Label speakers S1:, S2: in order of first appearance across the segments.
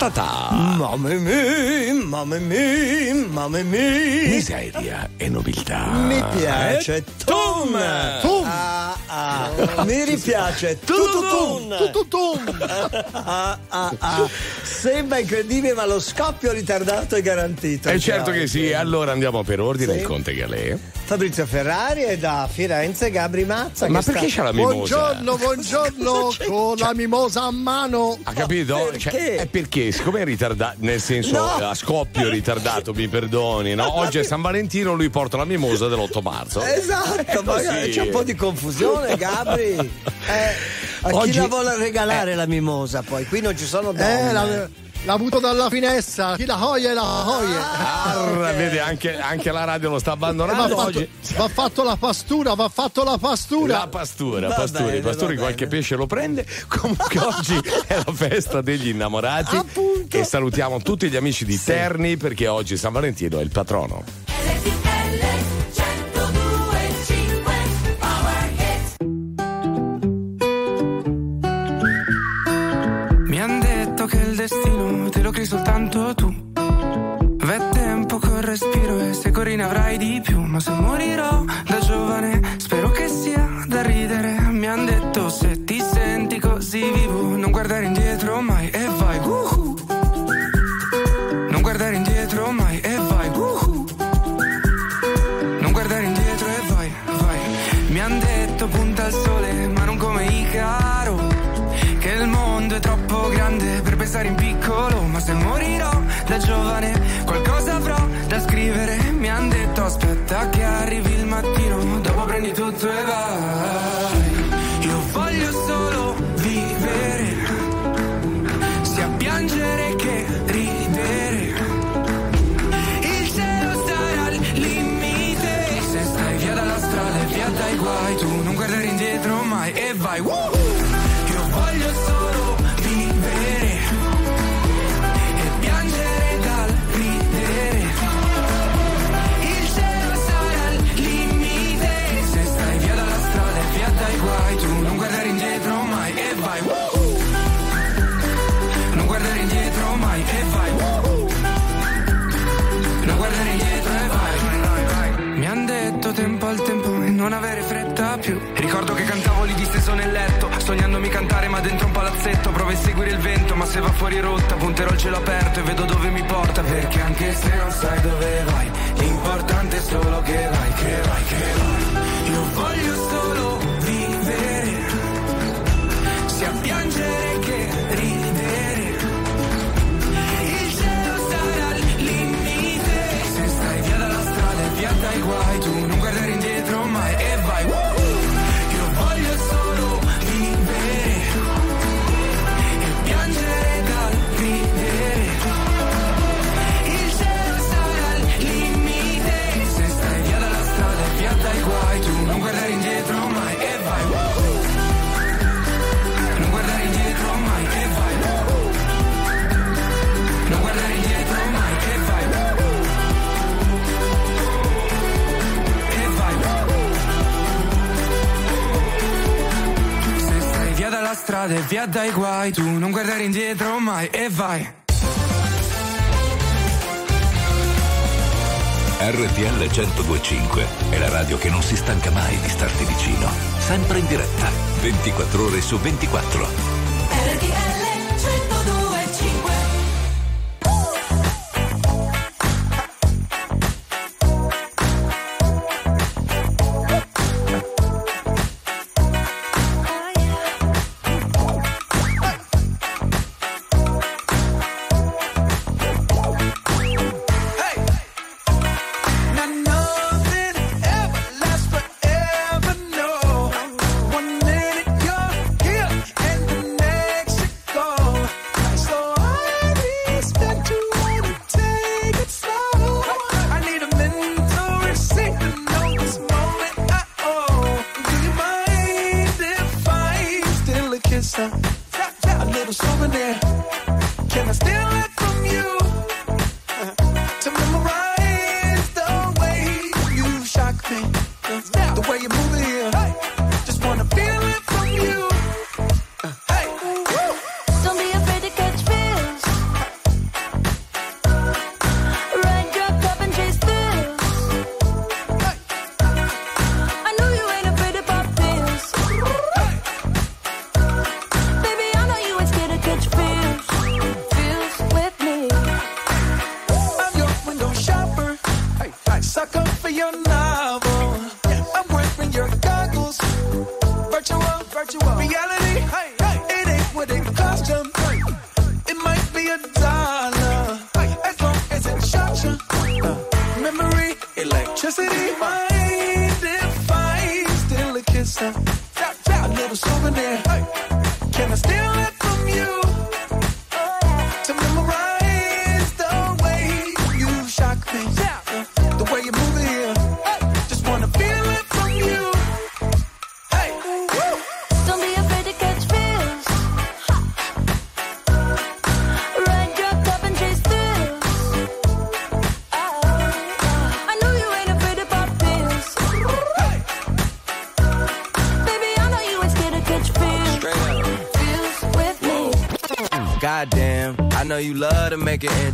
S1: Ta-ta-ta.
S2: Mamma mia, mamma mia, mamma mia.
S1: Miseria e nobiltà.
S2: Mi piace
S1: Eh,
S2: Tum.
S1: Tum.
S2: Ah, ah. Mi ripiace Tututum.
S3: Tututum.
S2: Ah, ah, ah. Sembra incredibile, ma lo scoppio ritardato è garantito.
S1: Eh certo che sì, allora andiamo per ordine
S2: Sì.
S1: il Conte Galè.
S2: Fabrizio Ferrari e da Firenze Gabri Mazza.
S1: Ma perché
S2: sta...
S1: c'ha la mimosa?
S3: Buongiorno, buongiorno, con la mimosa a mano.
S1: Ha capito?
S2: perché?
S1: Cioè, è perché, siccome è ritardato, nel senso
S2: No.
S1: a scoppio ritardato, mi perdoni, no? Oggi è San Valentino, lui porta la mimosa dell'8 marzo.
S2: Esatto,
S1: così.
S2: magari c'è un po' di confusione, Gabri. Eh, a
S1: Oggi-
S2: chi la vuole regalare la mimosa poi? Qui non ci sono donne.
S3: Eh, la- l'ha avuto dalla finestra. Chi la hoia e la hoia.
S1: Arra, vede, anche, anche la radio lo sta
S3: Va
S1: abbandonando
S3: fatto,
S1: oggi.
S3: va fatto la pastura, va fatto la pastura.
S1: La pastura,
S2: Va
S1: pasturi,
S2: bene,
S1: pasturi
S2: va
S1: qualche
S2: bene.
S1: pesce lo prende. Comunque oggi è la festa degli innamorati.
S2: Appunto.
S1: E salutiamo tutti gli amici di Terni perché oggi San Valentino è il patrono.
S4: Se morirò da giovane, spero che sia da ridere. Mi han detto se ti senti così vivo, non guardare indietro tempo al tempo e non avere fretta più. Ricordo che cantavo lì disteso nel letto, sognandomi cantare ma dentro un palazzetto. Provo a seguire il vento, ma se va fuori rotta, punterò il cielo aperto e vedo dove mi porta. Perché anche se non sai dove vai, l'importante è solo che vai, e via dai guai Tu non guardare indietro mai e vai
S5: RTL 1025 è la radio che non si stanca mai di starti vicino. Sempre in diretta, 24 ore su 24.
S4: The way you move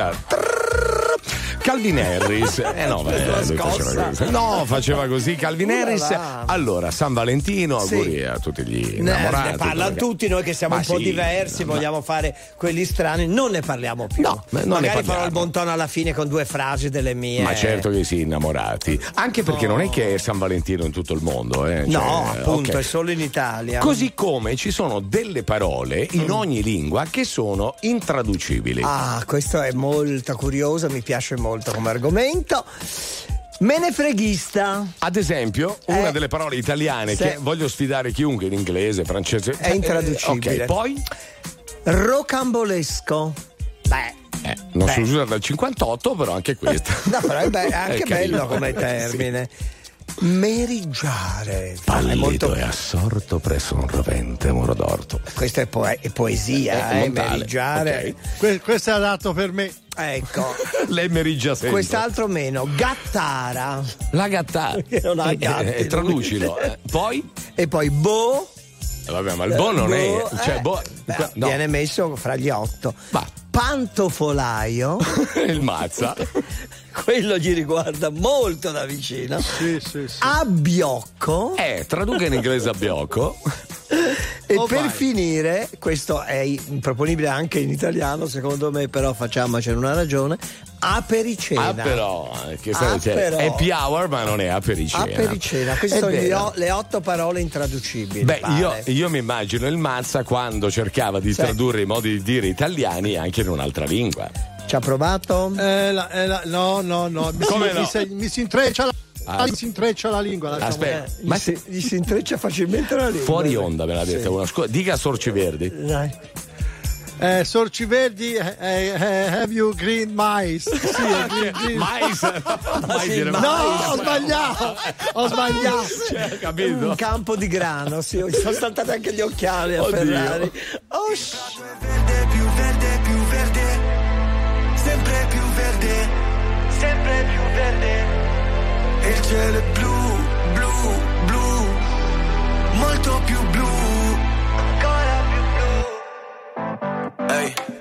S1: WhatsApp Calvin Harris, eh no, beh, faceva così. no, faceva così Calvin Harris. Allora, San Valentino,
S2: Sì.
S1: auguri a tutti gli innamorati.
S2: ne parlano tutti, noi che siamo
S1: Ma
S2: un po'
S1: sì,
S2: diversi,
S1: no,
S2: vogliamo fare quelli strani, non ne parliamo più.
S1: No, ma non
S2: Magari farò il buon tono alla fine con due frasi delle mie.
S1: Ma certo che sì, innamorati. Anche perché non è che è San Valentino in tutto il mondo, eh.
S2: No,
S1: Cioè,
S2: appunto,
S1: ok.
S2: è solo in Italia.
S1: Così come ci sono delle parole in ogni lingua che sono intraducibili.
S2: Ah, questo è molto curioso, mi piace molto come argomento. Menefreghista.
S1: Ad esempio, una
S2: Eh,
S1: delle parole italiane
S2: sì.
S1: che voglio sfidare chiunque in inglese, francese.
S2: È intraducibile.
S1: Ok, poi
S2: Rocambolesco. Beh,
S1: eh, non
S2: Beh.
S1: si usa dal 58, però anche questa.
S2: no, però è, be- anche
S1: È
S2: bello come termine. Meriggiare. È
S1: Pallido
S2: molto-
S1: e assorto presso un rovente muro d'orto.
S2: Questa è, poe- è poesia,
S1: È
S2: eh, meriggiare.
S3: Que- questo è adatto per me.
S2: Ecco.
S1: Lei meriggia sempre.
S2: Quest'altro meno, gattara.
S1: La gattara.
S2: Ha gatti,
S1: Eh, traducilo. eh. Poi?
S2: E poi bo.
S1: Eh, Vabbè, ma il bo non è. Cioè,
S2: eh,
S1: bo,
S2: beh,
S1: no.
S2: Viene messo fra gli otto.
S1: Ma-
S2: Pantofolaio.
S1: il mazza.
S2: Quello gli riguarda molto da vicino.
S3: Sì, sì, sì.
S2: Abbiocco.
S1: Eh, traduca in inglese a biocco.
S2: E
S3: Oh,
S2: per
S3: vai.
S2: finire, questo è improponibile anche in italiano, secondo me, però facciamocene una ragione. Apericena.
S1: Ah, però, eh, che
S2: Ah,
S1: cioè,
S2: però.
S1: happy hour, ma non è apericena.
S2: Apericena. Queste
S1: È
S2: sono gli
S1: vero.
S2: le otto parole intraducibili.
S1: Beh, io, io mi immagino il Mazza quando cercava di
S2: Sì.
S1: tradurre i modi di dire italiani anche in un'altra lingua.
S2: Ci ha provato?
S3: Eh, la- eh, la- no, no, no. Mi,
S1: Come
S3: si,
S1: no?
S3: mi si- mi si intreccia la,
S1: Ah.
S3: si intreccia la lingua. lasciamo
S1: Aspetta,
S2: Eh,
S1: ma
S2: gli, si, gli si intreccia facilmente la lingua.
S1: fuori onda me l'ha detta
S2: Sì.
S1: una scuola. Dica Sorci Verdi.
S2: Dai.
S3: Eh, Sorci Verdi, eh, eh, eh, have you green mice? Sì, green, green.
S1: Mais, mai
S2: sì,
S3: No,
S1: mais.
S3: ho sbagliato, ho sbagliato.
S1: Cioè, capito?
S2: Un campo di grano, sì, mi sono saltati anche gli occhiali a
S1: Oddio.
S2: Ferrari. Oh, sh-
S6: il cielo è blu, blu, blu, molto più blu,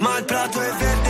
S6: Ma il prato è verde,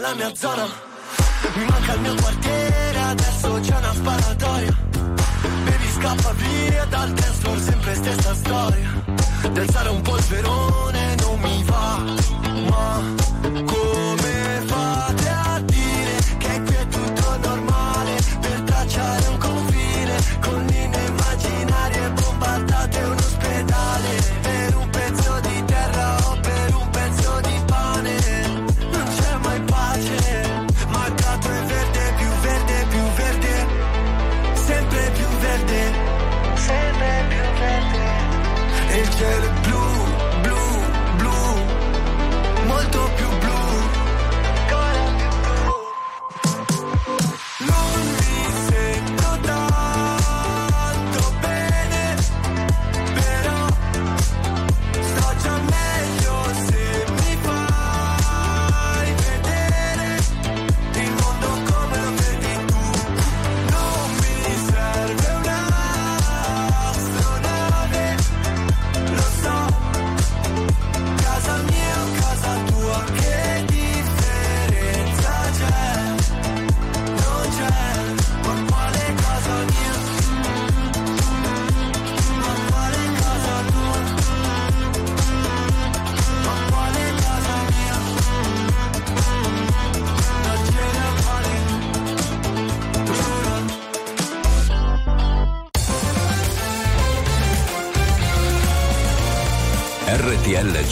S6: la mia zona, mi manca il mio quartiere, adesso c'è una sparatoria. Bevi scappa via dal dance floor, sempre stessa storia. Danzare un polverone non mi va, ma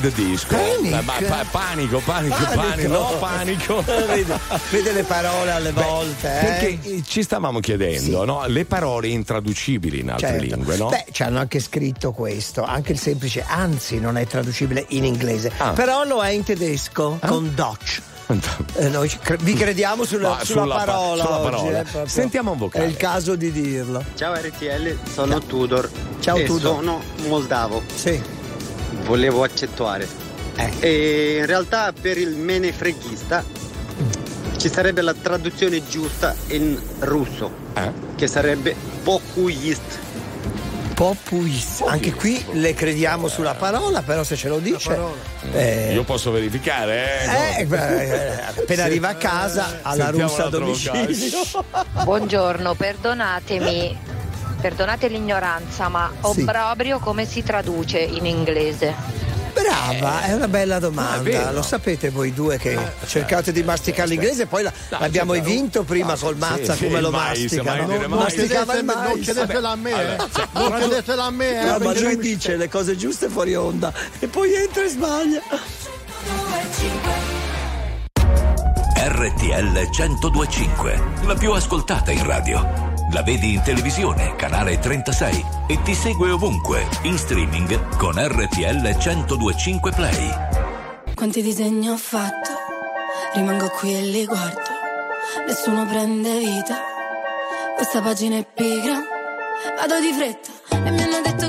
S6: The
S1: Disco.
S2: Panic?
S1: Eh, ma pa- panico, panico, panico,
S2: Panico.
S1: no panico.
S2: vede, vede le parole alle volte. eh?
S1: Perché eh, ci stavamo chiedendo, no? Le parole intraducibili in altre
S2: Certo.
S1: lingue, no?
S2: Beh, ci hanno anche scritto questo, anche il semplice, anzi non è traducibile in inglese,
S1: Ah.
S2: però lo è in tedesco con Dutch. Eh, noi vi crediamo sulla, sulla
S1: sulla pa-
S2: parola.
S1: sulla
S2: oggi,
S1: parola.
S2: eh, proprio.
S1: Sentiamo un vocale.
S2: È il caso di dirlo.
S7: Ciao RTL, sono Tudor.
S2: Ciao,
S7: e
S2: Tudor.
S7: Sono moldavo.
S2: Sì.
S7: Volevo accentuare.
S2: Eh.
S7: E in realtà per il menefreghista ci sarebbe la traduzione giusta in russo,
S1: Eh?
S7: che sarebbe pokuist.
S2: Popuist. Anche qui le crediamo sulla parola, però se ce lo dice. eh,
S1: Io posso verificare, eh?
S2: eh, beh, appena arriva a casa alla
S1: Sentiamo
S2: russa a
S1: l'altro
S2: domicilio.
S8: Buongiorno, perdonatemi, perdonate l'ignoranza, ma
S2: Sì.
S8: obbrobrio come si traduce in inglese?
S2: Brava, è una bella domanda. Lo sapete voi due che cercate di masticare l'inglese, poi la-
S1: No,
S2: l'abbiamo
S1: certo.
S2: vinto prima
S1: No,
S2: col
S1: sì,
S2: Mazza
S1: sì,
S2: come
S1: il
S2: lo
S1: mais,
S2: mastica.
S1: mai
S2: no?
S1: mai.
S2: Masticava il
S3: chiedetela- non
S2: mais.
S3: chiedetela a me, eh.
S1: cioè,
S3: non chiedetela a me, eh,
S2: No, ma lui dice le cose giuste fuori onda e poi entra e sbaglia.
S5: RTL 1025, la più ascoltata in radio. La vedi in televisione, canale 36 e ti segue ovunque, in streaming con RTL 1025 Play.
S9: Quanti disegni ho fatto, rimango qui e li guardo, nessuno prende vita, questa pagina è pigra, vado di fretta. E mi hanno detto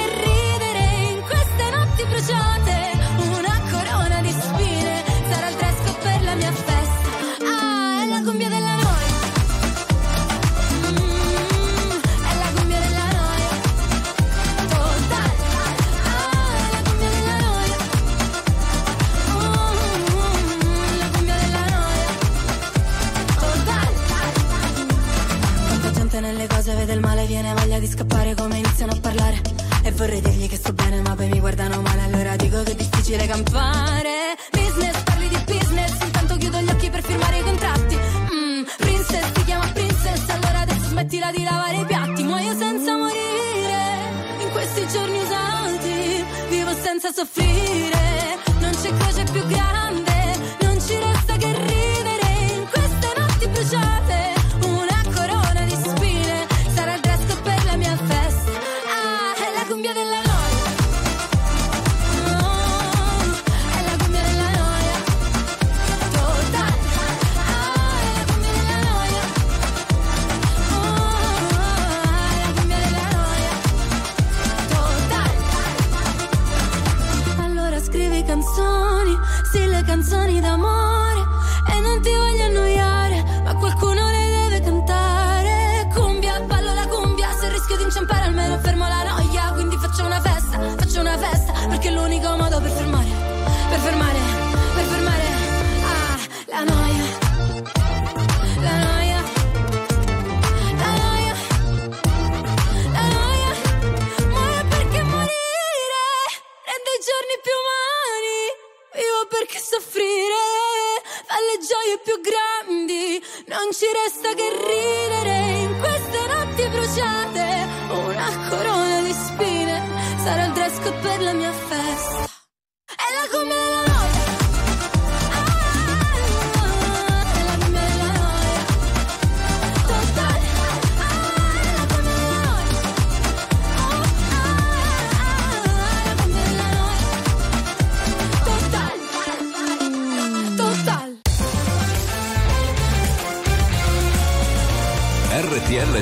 S9: vorrei dirgli che sto bene, ma poi mi guardano male, allora dico che è difficile campare. Dress per la mia festa. È la cumbia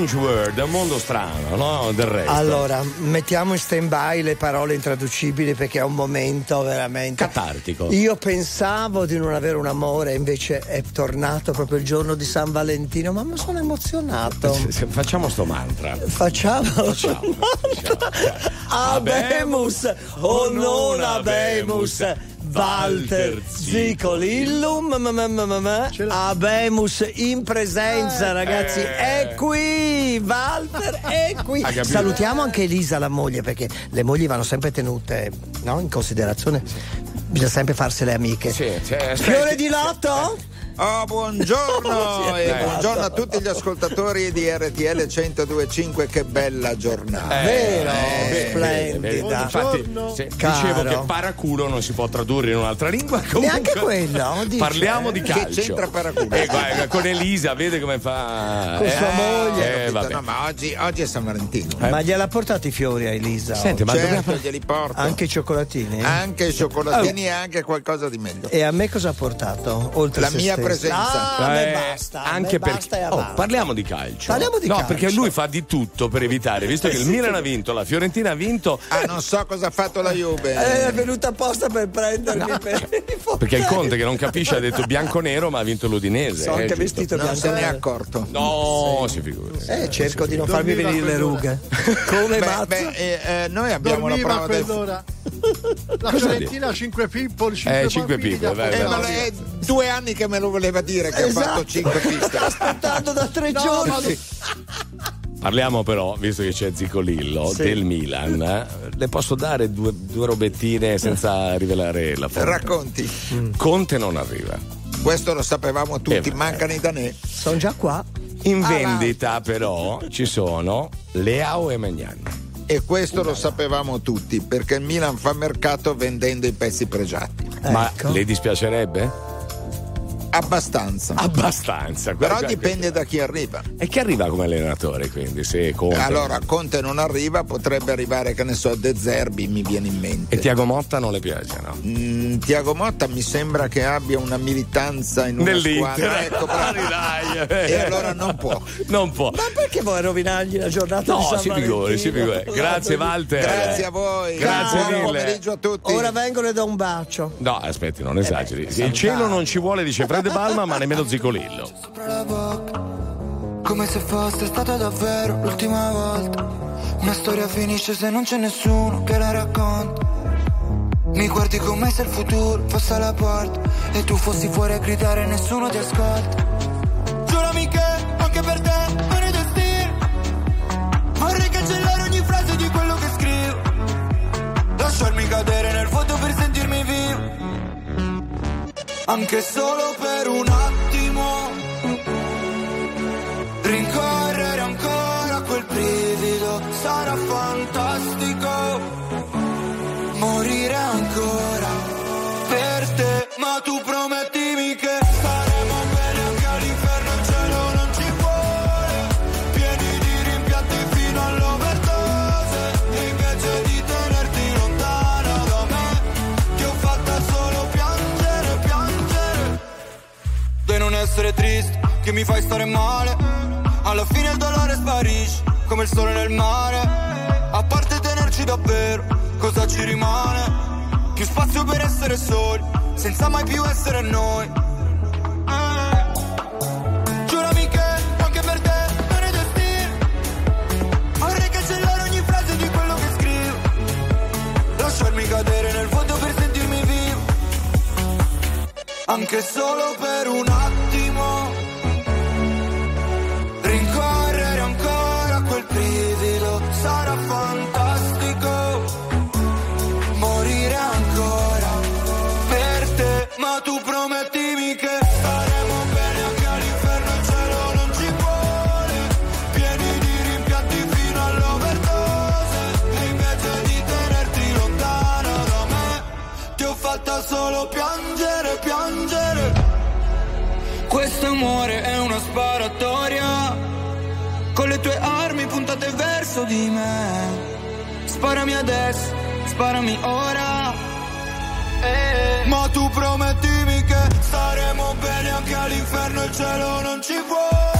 S10: Strange World,
S1: è un mondo strano, no? Del resto.
S2: Allora, mettiamo in stand-by le parole intraducibili perché è un momento veramente.
S1: Catartico.
S2: Io pensavo di non avere un amore, invece è tornato proprio il giorno di San Valentino, ma mi sono emozionato.
S1: Se- Facciamo sto mantra.
S2: Facciamo.
S1: Facciamo.
S2: Abemus o non abemus. Walter Zicolillum. Abemus in presenza ragazzi. È qui Walter è qui. salutiamo anche Elisa la moglie perché le mogli vanno sempre tenute no, in considerazione. Bisogna sempre farsele amiche. Fiore di lotto?
S11: Oh, buongiorno e buongiorno a tutti gli ascoltatori di RTL 1025, che bella giornata.
S2: Vero?
S1: Eh,
S2: Splendida.
S1: Infatti, dicevo che paraculo non si può tradurre in un'altra lingua. Comunque,
S2: Neanche quello, dice.
S1: Parliamo di
S2: Che
S1: calcio.
S11: c'entra paraculo?
S1: Eh, guarda, con Elisa, vede come fa.
S2: Con
S1: Eh,
S2: sua moglie.
S1: eh.
S11: No, ma oggi, oggi è San Valentino.
S2: ma gliel'ha portato i fiori a Elisa
S1: Senti, ma
S11: certo, glieli porto.
S2: anche i cioccolatini?
S11: Anche i cioccolatini
S2: Oh.
S11: e anche qualcosa di meglio.
S2: E a me cosa ha portato? Oltre
S11: La mia
S2: stesso?
S11: Presenza.
S2: Ah,
S1: Eh,
S2: basta.
S1: anche
S2: basta
S1: perché
S2: e
S1: oh, parliamo di calcio.
S2: Parliamo di
S1: no,
S2: calcio.
S1: perché lui fa di tutto per evitare, visto che il Milan ha vinto, la Fiorentina ha vinto.
S11: Ah, non so cosa ha fatto la Juve.
S2: Eh, è venuta apposta per prendermi per
S1: Perché il Conte che non capisce ha detto bianco-nero, ma ha vinto l'Udinese.
S2: Sono
S1: eh,
S2: anche
S1: giusto.
S2: vestito
S11: non
S2: bianco.
S11: se ne è accorto.
S1: No, si figuri.
S2: Eh, cerco di non farmi venire le rughe. Come
S11: Beh,
S2: mazzo?
S11: beh, eh, eh, noi abbiamo la
S3: Dormiva a
S11: prova del.
S3: La
S1: Cosa
S3: Fiorentina ha 5 pippoli, 5
S1: Eh, cinque pippoli, vai,
S11: Eh,
S1: vai.
S11: ma è due anni che me lo voleva dire che
S2: Esatto.
S11: ha fatto cinque piste.
S2: Aspettando da tre
S3: No,
S2: giorni.
S3: ma-
S1: Parliamo però, visto che c'è Zicolillo
S2: Sì.
S1: del Milan, eh, le posso dare due, due robettine senza rivelare la fonte.
S11: Racconti.
S1: Conte non arriva.
S11: Questo lo sapevamo tutti,
S1: Eh,
S11: mancano i danè.
S2: Sono già qua.
S1: In
S11: Ah,
S1: vendita però ci sono Leao e Magnan.
S11: E questo lo sapevamo tutti, perché il Milan fa mercato vendendo i pezzi pregiati.
S1: Ma
S2: Ecco.
S1: le dispiacerebbe?
S11: Abbastanza.
S1: Abbastanza.
S11: Però
S1: Guarda-
S11: dipende da chi arriva.
S1: E chi arriva come allenatore quindi? Se Conte.
S11: Allora, Conte non arriva, potrebbe arrivare, che ne so, De Zerbi, mi viene in mente.
S1: E Tiago Motta non le piace, no?
S11: Mm, Tiago Motta mi sembra che abbia una militanza in una
S1: Nell'Inter.
S11: squadra. Ecco.
S1: Dai, dai.
S11: E allora non può.
S1: Non può.
S2: Ma perché vuoi rovinargli la giornata di
S1: No, si figuri, si figuri. Grazie Walter.
S11: Grazie a voi.
S1: Grazie
S11: Buon
S1: mille.
S11: pomeriggio a tutti.
S2: Ora vengo e do un bacio.
S1: No, aspetti, non esageri. Il cielo non ci vuole, dice Fred Balma, ma nemmeno Zicolillo.
S12: sopra la bocca Come se fosse stata davvero l'ultima volta. Una storia finisce se non c'è nessuno che la racconta. Mi guardi come se il futuro fosse alla porta E tu fossi fuori a gridare e nessuno ti ascolta. Giurami che anche per te non è destino Vorrei cancellare ogni frase di quello che scrivo. Lasciarmi cadere nel vuoto anche solo per un attimo. Rincorrere ancora quel brivido sarà fantastico. Morire ancora per te, ma tu promettimi che mi fai stare male. Alla fine il dolore sparisce, come il sole nel mare. A parte tenerci davvero, cosa ci rimane? Più spazio per essere soli, senza mai più essere noi. Giurami che anche per te non è destino. Vorrei cancellare ogni frase di quello che scrivo. Lasciarmi cadere nel vuoto per sentirmi vivo anche solo per un attimo.
S13: sarà fantastico. Morire ancora per
S12: te, ma tu promettimi che staremo bene anche all'inferno, il cielo non ci vuole, pieni di rimpianti fino all'overdose, e invece di tenerti lontano da me, ti ho fatta solo piangere, piangere, questo amore verso di me Sparami adesso, sparami ora Eh. Ma tu promettimi che staremo bene anche all'inferno il cielo non ci vuole.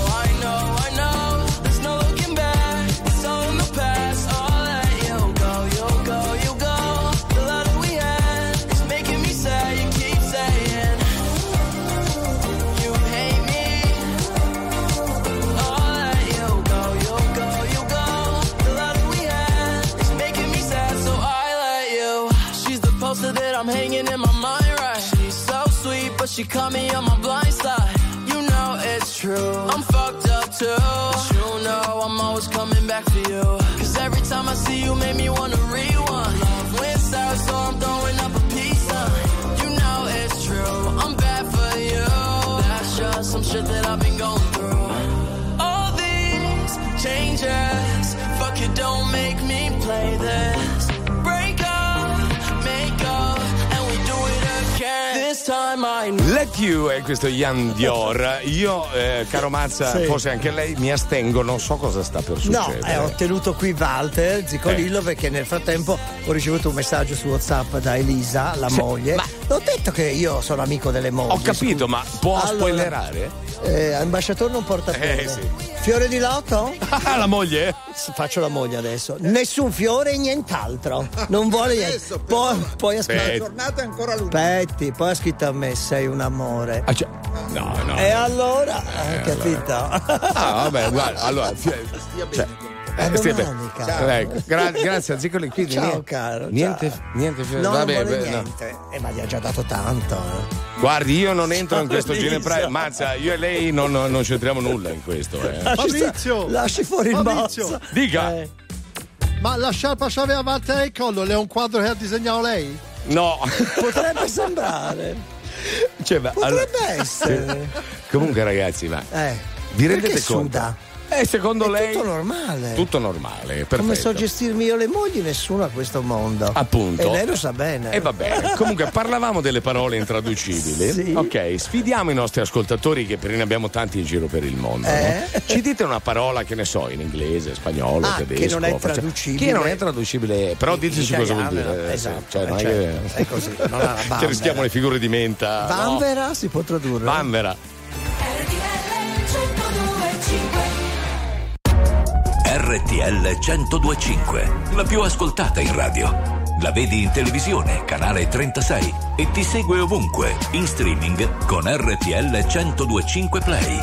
S13: she caught me on my blind side. You know it's true. I'm fucked up too. But you know I'm always coming back for you. Cause every time I see you, make me wanna rewind. Love went south, so I'm throwing up a sign. You know it's true. I'm bad for you. That's just some shit that I've been going through. All these changes, fuck it, don't make me play this.
S1: Let You è questo Ian Dior. Io, eh, caro Mazza,
S2: Sì.
S1: forse anche lei, mi astengo, non so cosa sta per
S2: No,
S1: succedere.
S2: eh, ho tenuto qui Walter Zicolillo
S1: Eh.
S2: perché nel frattempo ho ricevuto un messaggio su WhatsApp da Elisa, la moglie. L'ho detto che io sono amico delle mogli.
S1: Ho capito, ma può
S2: Allora,
S1: spoilerare?
S2: Eh, ambasciatore non porta
S1: Eh,
S2: fiore.
S1: sì.
S2: Fiore di lotto?
S1: Ah, la moglie?
S2: Faccio la moglie adesso. Nessun fiore e nient'altro. Non vuole niente.
S11: Adesso,
S2: Poi, poi ha scritto.
S11: La giornata è ancora lunga.
S2: Aspetti, poi ha scritto a me sei un amore.
S1: Ah, cioè- no, no.
S2: E allora, hai capito?
S1: Ah, vabbè, guarda, allora. Cioè, eh,
S2: domani.
S1: Ecco, gra- grazie a Zicoli. Quindi
S2: Ciao,
S1: niente,
S2: caro,
S1: Niente,
S2: ciao.
S1: niente. fi-
S2: No,
S1: vabbè,
S2: non vuole
S1: beh, no.
S2: niente. Eh, ma gli ha già dato tanto. eh.
S1: Guardi, io non entro in questo
S2: Elisa.
S1: ginepraio. Mazza, io e lei non, non, non c'entriamo nulla in questo. Eh.
S2: Lasci,
S3: Fabrizio!
S2: lasci fuori il
S3: Fabrizio!
S2: bozzo.
S1: Dica.
S2: Eh,
S3: Ma la sciarpa c'aveva avanti al collo, è un quadro che ha disegnato lei?
S1: No.
S2: potrebbe sembrare.
S1: Cioè, ma
S2: Potrebbe
S1: allora-
S2: essere.
S1: Comunque, ragazzi, ma
S2: Eh,
S1: vi rendete
S2: perché
S1: conto?
S2: suda?
S1: Eh, secondo
S2: È
S1: lei.
S2: tutto normale.
S1: Tutto normale, perfetto.
S2: Come so gestirmi io le mogli, nessuno a questo mondo.
S1: Appunto.
S2: E lei lo sa bene.
S1: E va bene. Comunque parlavamo delle parole intraducibili.
S2: Sì.
S1: Ok, sfidiamo i nostri ascoltatori che per ne abbiamo tanti in giro per il mondo.
S2: Eh?
S1: no? Ci dite una parola che ne so, in inglese, spagnolo,
S2: Ah,
S1: tedesco.
S2: che non è traducibile.
S1: Che non è traducibile, però diteci cosa vuol dire. eh,
S2: esatto,
S1: cioè, non
S2: eh,
S1: è
S2: certo,
S1: che...
S2: è così, non ha la
S1: che rischiamo le figure di menta. no?
S2: Vanvera si può tradurre?
S1: Vanvera.
S5: RTL 1025, la più ascoltata in radio. La vedi in televisione, canale 36 e ti segue ovunque, in streaming con RTL 1025 Play.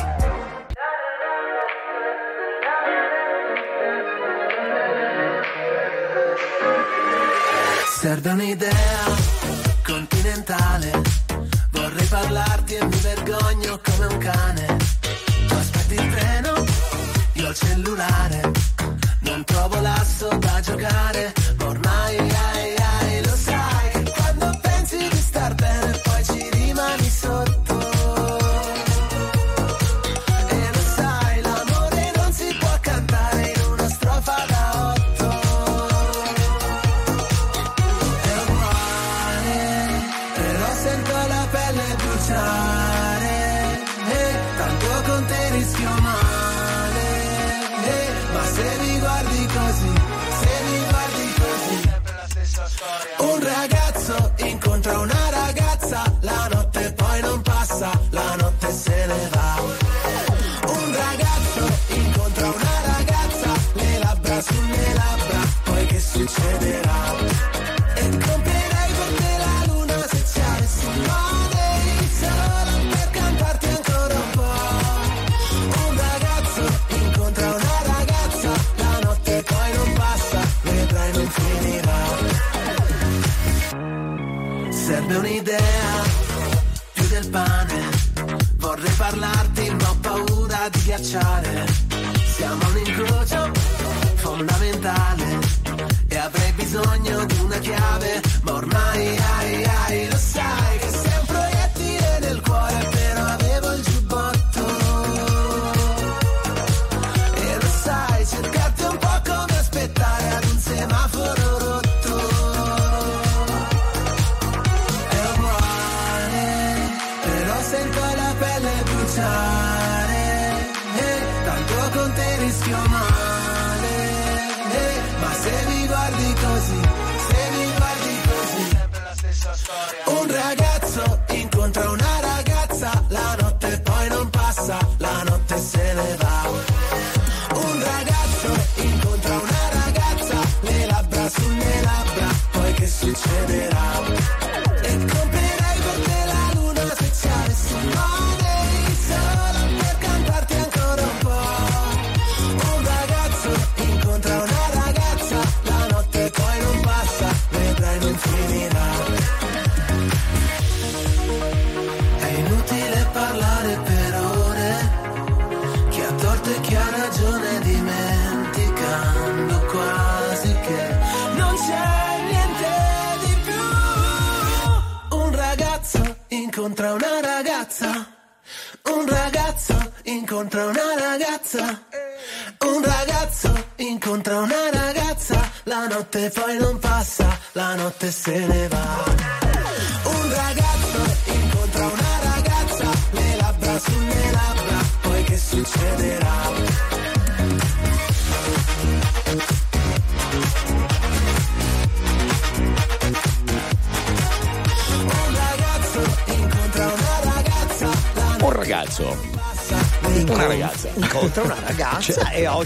S14: Serve un'idea continentale, vorrei parlarti e mi vergogno come un cane. Tu aspetti il treno, io ho il cellulare non trovo l'asso da giocare, ma ormai ai,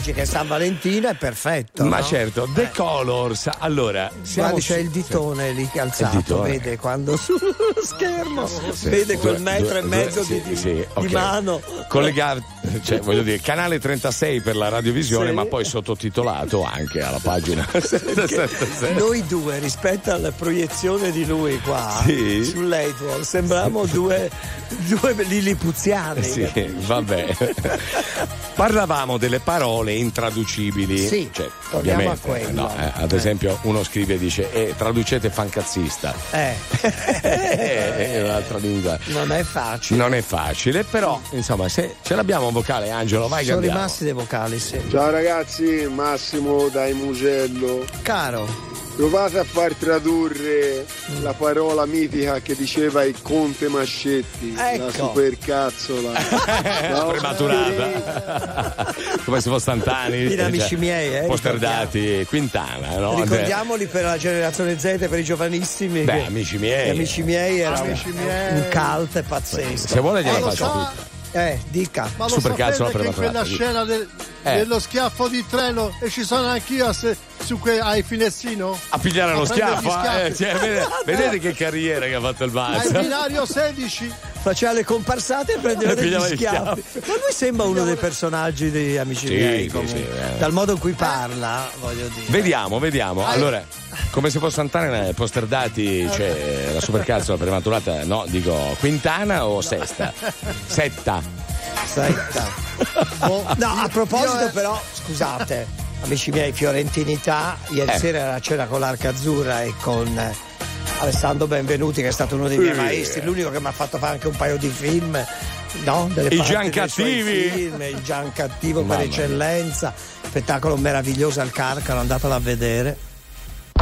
S2: oggi che è San Valentino è perfetto.
S1: Ma
S2: no?
S1: certo, The Colors. Allora,
S2: Guardi, c'è il ditone lì
S1: Il ditone.
S2: vede quando sullo schermo
S1: Sì.
S2: vede quel metro
S1: due-
S2: e mezzo
S1: due-
S2: di,
S1: sì,
S2: di-
S1: sì,
S2: di mano.
S1: Collegato, cioè voglio dire, canale 36 per la radiovisione,
S2: Sì.
S1: ma poi sottotitolato anche alla pagina 776.
S2: Noi due rispetto alla proiezione di lui qua
S1: Sì.
S2: sull'Eidwall sembriamo due, due lilipuziani.
S1: Sì, vabbè. Parlavamo delle parole intraducibili.
S2: Sì,
S1: cioè, ovviamente,
S2: quello.
S1: no, eh, ad esempio, uno scrive e dice: eh, traducete fancazzista.
S2: Eh,
S1: è un'altra lingua.
S2: non è facile.
S1: Non è facile, però, insomma, se ce l'abbiamo un vocale, Angelo, vai
S2: Sono rimasti dei vocali, sì.
S15: Ciao ragazzi, Massimo dai Mugello.
S2: Caro,
S15: Provate a far tradurre la parola mitica che diceva il conte Mascetti, la
S2: Ecco.
S15: supercazzola. No,
S1: Prematurata. Come se fosse Santani.
S2: Fino amici miei, eh,
S1: Posterdati, Quintana, no?
S2: ricordiamoli per la generazione Z, per i giovanissimi.
S1: Beh, amici miei.
S2: Gli amici miei era
S3: Amici
S2: un-
S3: miei.
S2: un cult pazzesco.
S1: Se vuole gliela
S3: lo
S1: faccio
S3: sa-
S1: tutta.
S2: Eh, dica.
S3: Ma lo
S1: Supercazzola
S3: sapete che in quella scena del-
S1: Eh.
S3: dello schiaffo di treno e ci sono anch'io a se- su que- ai finestrino?
S1: A pigliare lo
S3: A prendere
S1: schiaffo,
S3: schiaffi.
S1: eh, cioè, vedete, vedete che carriera che ha fatto il
S3: Al
S1: Mazza.
S3: binario 16
S2: Faceva le comparsate e prendeva
S1: E
S2: degli
S1: gli
S2: schiaffi. Ma lui sembra uno dei personaggi di Amici
S1: Sì,
S2: miei.
S1: sì,
S2: comunque.
S1: sì, eh.
S2: Dal modo in cui parla, voglio dire.
S1: Vediamo, vediamo. Allora, come se fosse Sant'Anna nei poster dati, cioè la supercazzola prematurata, no, dico quintana o sesta? Setta.
S2: Setta. Oh, no, a proposito,
S3: eh,
S2: però, scusate, amici miei, Fiorentinità, ieri
S1: Eh.
S2: sera era a cena con l'Arca Azzurra e con eh, Alessandro Benvenuti, che è stato uno dei miei
S1: Sì.
S2: maestri, l'unico che mi ha fatto fare anche un paio di film. No? Delle
S1: I
S2: parti
S1: Gian
S2: dei suoi
S1: Cattivi.
S2: Film, il Gian Cattivo
S1: Mamma
S2: per eccellenza, spettacolo meraviglioso al Carcano, andatelo a vedere.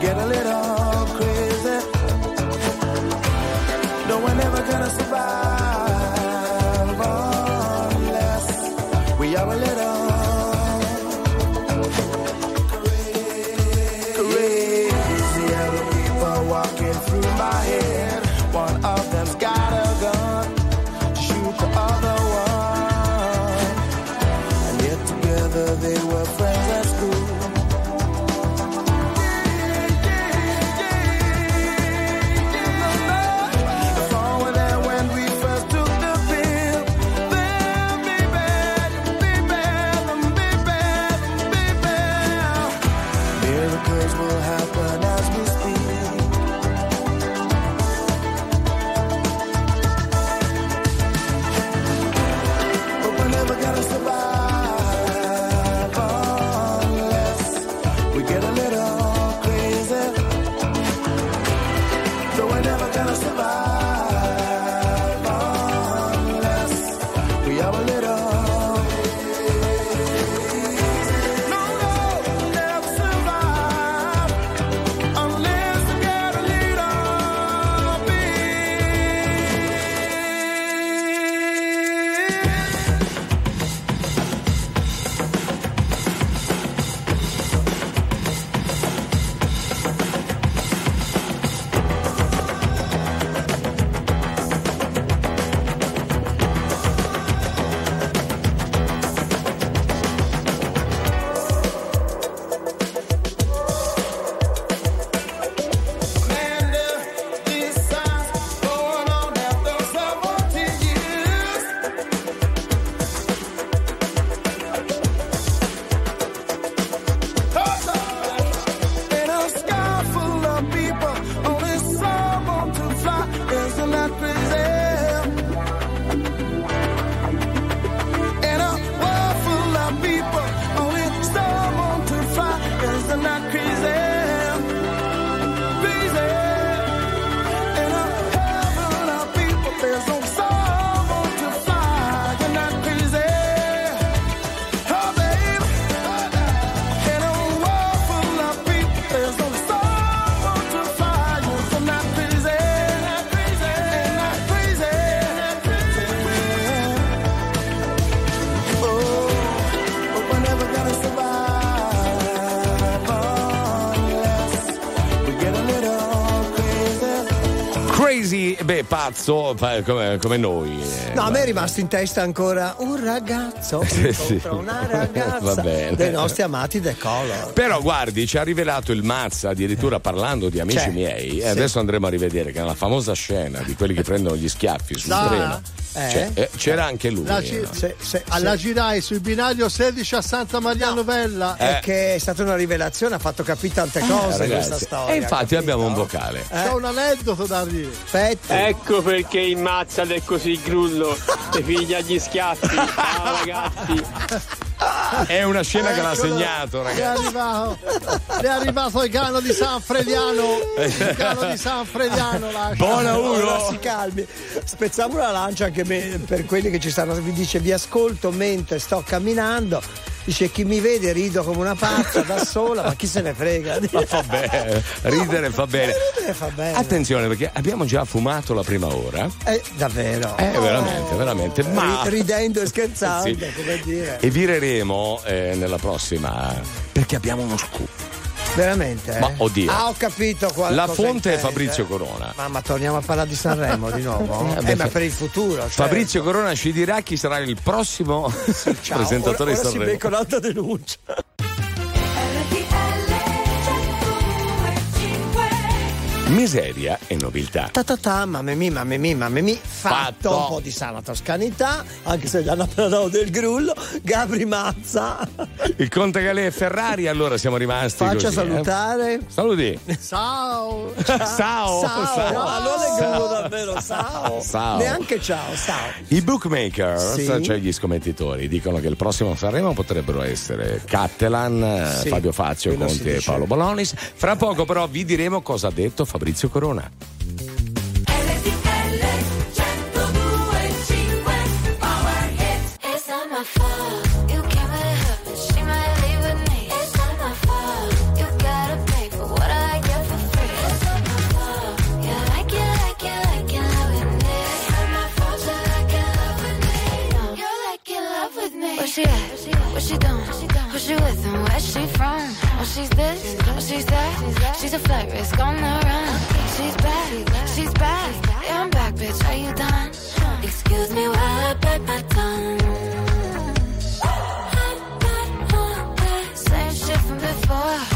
S16: Get a little
S1: Pa- come, come noi. eh.
S2: No, a me è rimasto in testa ancora un ragazzo
S1: Sì, sì.
S2: incontra una ragazza dei nostri amati The Color.
S1: Però guardi, ci ha rivelato il Mazza addirittura parlando di amici
S2: C'è.
S1: miei. E
S2: Sì.
S1: adesso andremo a rivedere che nella famosa scena di quelli che prendono gli schiaffi sul
S2: Ah.
S1: treno
S2: Eh?
S1: Cioè, eh, c'era anche lui.
S3: La gi-
S1: no?
S3: se- se- alla girai sul binario 16 a Santa Maria Novella.
S2: È che è stata una rivelazione, ha fatto capire tante cose
S1: Eh,
S2: questa storia.
S1: E infatti
S2: capito?
S1: abbiamo un vocale.
S3: C'è un aneddoto da dire.
S2: Aspetta.
S17: Ecco perché il Mazzal è così grullo, ti piglia gli schiaffi. Ciao ragazzi.
S1: È una scena che l'ha
S3: Eccolo.
S1: segnato,
S3: È
S1: ragazzi.
S3: arrivato, è arrivato il cano di San Frediano. Il cano di San Frediano. lascia.
S2: Allora si calmi. Spezziamo una lancia anche per quelli che ci stanno. Vi dice vi ascolto mentre sto camminando. Dice chi mi vede rido come una pazza da sola, ma chi se ne frega?
S1: Ma fa bene, ridere fa bene.
S2: Ridere fa bene.
S1: Attenzione perché abbiamo già fumato la prima ora.
S2: Eh, davvero.
S1: Eh, veramente, veramente. Ma
S2: Ri- ridendo e scherzando,
S1: Sì.
S2: come dire.
S1: E vireremo eh, nella prossima perché abbiamo uno scoop.
S2: Veramente? eh?
S1: Ma, oddio.
S2: Ah, ho capito qual-
S1: La fonte è. Fabrizio Corona.
S2: Mamma, torniamo a parlare di Sanremo di nuovo?
S1: Eh,
S2: Eh, ma per il futuro. certo.
S1: Fabrizio Corona ci dirà chi sarà il prossimo
S2: Ciao.
S1: presentatore
S2: ora, ora
S1: di
S2: si
S1: Sanremo.
S2: becca un'altra denuncia.
S1: Miseria e nobiltà.
S2: Ta ta ta, mamma mia, mamma mia, mamma mia, fatto,
S1: Fatto.
S2: un po' di sana toscanità, anche se gli hanno appena dato del grullo, Gabri Mazza,
S1: Il Conte Galè e Ferrari, allora siamo rimasti
S2: faccia
S1: così, eh.
S2: salutare.
S1: Saluti.
S3: Ciao.
S1: Ciao.
S2: Ciao,
S1: Ciao.
S2: no, non è grullo davvero, ciao.
S1: Ciao.
S2: Neanche ciao, ciao.
S1: I bookmakers,
S2: Sì.
S1: cioè gli scommettitori, dicono che il prossimo Sanremo potrebbero essere Cattelan, eh,
S2: Sì,
S1: Fabio Fazio,
S2: quello si
S1: Conti e. Paolo Bolonis. Fra poco però vi diremo cosa ha detto Fabrizio Corona.
S18: She at? What she doing? She with and where she from? Oh, she's this, oh, she's that. She's a flight risk on the run. She's back, she's back. Yeah, I'm back, bitch. Are you done? Excuse me while I bite my tongue. Same shit from before.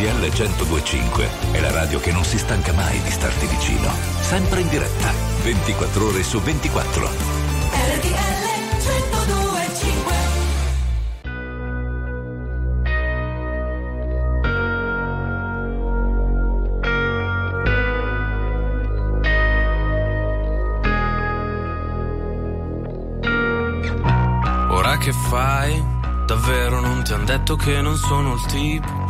S5: RTL 1025 è la radio che non si stanca mai di starti vicino. Sempre in diretta, 24 ore su 24.
S9: RTL 1025
S18: Ora
S4: che fai? Davvero non ti hanno detto che non sono il tipo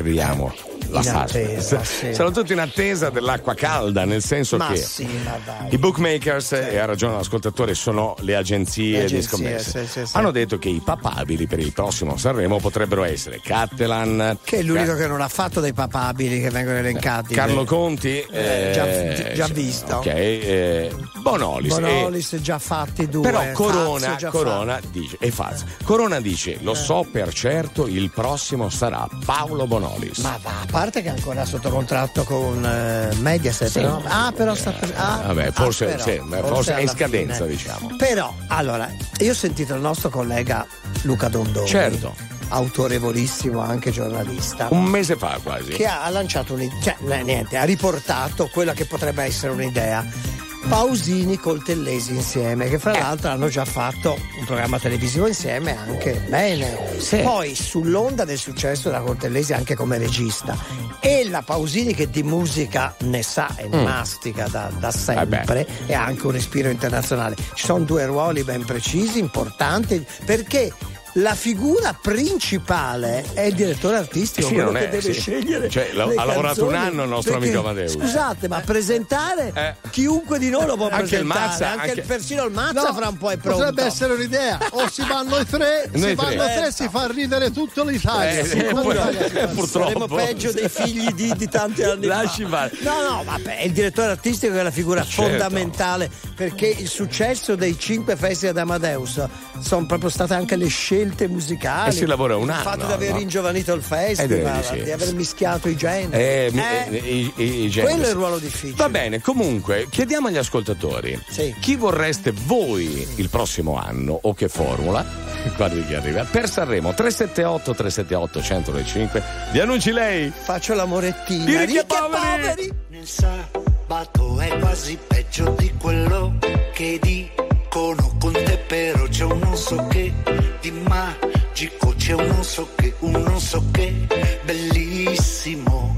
S1: scriviamo. La
S2: attesa, sì.
S1: Sono tutti in attesa dell'acqua calda, nel senso
S2: Ma
S1: che
S2: sì,
S1: i bookmakers, e ha ragione l'ascoltatore, sono le agenzie,
S2: Le
S1: di
S2: agenzie,
S1: scommesse.
S2: sì, sì, sì.
S1: Hanno detto che i papabili per il prossimo Sanremo potrebbero essere Cattelan,
S2: Che è l'unico che non ha fatto dei papabili che vengono elencati.
S1: Carlo Conti,
S2: Eh, già-
S1: eh,
S2: già
S1: sì,
S2: visto.
S1: Ok, eh, Bonolis.
S2: Bonolis già fatti due.
S1: Però
S2: Fazio
S1: Corona,
S2: già
S1: Corona dice, e Faz, Corona dice, lo so per certo, il prossimo sarà Paolo Bonolis.
S2: Ma va, a parte che è ancora sotto contratto con eh, Mediaset,
S1: Sì.
S2: no? Ah, però sta per- ah,
S1: Vabbè, forse,
S2: ah, però,
S1: sì, ma forse è in scadenza,
S2: fine.
S1: diciamo.
S2: Però, allora, io ho sentito il nostro collega Luca Dondoni.
S1: Certo.
S2: Autorevolissimo, anche giornalista.
S1: Un mese fa quasi.
S2: Che ha, lanciato un'idea, cioè, niente, ha riportato quella che potrebbe essere un'idea. Pausini Coltellesi insieme, che
S1: Eh.
S2: fra l'altro hanno già fatto un programma televisivo insieme anche bene. Poi sull'onda del successo della Coltellesi anche come regista e la Pausini che di musica ne sa e
S1: Mm.
S2: mastica da, da sempre e ha anche un respiro internazionale. Ci sono due ruoli ben precisi, importanti, perché la figura principale è il direttore artistico,
S1: Sì,
S2: quello che
S1: è,
S2: deve
S1: sì.
S2: scegliere.
S1: Cioè, la-
S2: le
S1: ha lavorato un anno il nostro
S2: perché,
S1: amico Amadeus.
S2: Scusate, ma presentare chiunque di noi lo può
S1: Anche il
S2: presentare,
S1: Mazza,
S2: anche,
S1: anche-
S2: il- persino il Mazza
S3: No,
S2: fra un po' è pronto.
S3: Potrebbe essere un'idea. O si vanno i tre,
S1: Noi
S3: si vanno
S1: tre.
S3: tre, si fa ridere tutta l'Italia.
S1: Eh,
S3: Sì,
S1: eh, eh, purtroppo.
S2: Saremo peggio dei figli di, di tanti anni
S1: Lasci
S2: fa.
S1: fare.
S2: No, no, vabbè, è il direttore artistico che è la figura
S1: Certo.
S2: fondamentale perché il successo dei cinque festival di Amadeus sono proprio state anche le scelte musicali.
S1: E si lavora un
S2: Il
S1: anno,
S2: fatto di aver
S1: no?
S2: ringiovanito il
S1: Eh,
S2: festival,
S1: di sì.
S2: di aver mischiato i generi.
S1: Eh,
S2: Eh,
S1: eh, i- i- i generi.
S2: quello è il ruolo difficile.
S1: Va bene, comunque, chiediamo agli ascoltatori chi vorreste voi il prossimo anno o che formula? Guardi chi arriva. Per Sanremo 378 378 105. Vi annunci lei?
S2: Faccio l'amorettino.
S1: Di ricchi e
S2: Ricchi e poveri.
S14: Nel sabato è quasi peggio di quello che balcono con te però c'è un non so che di magico c'è un non so che un non so che bellissimo.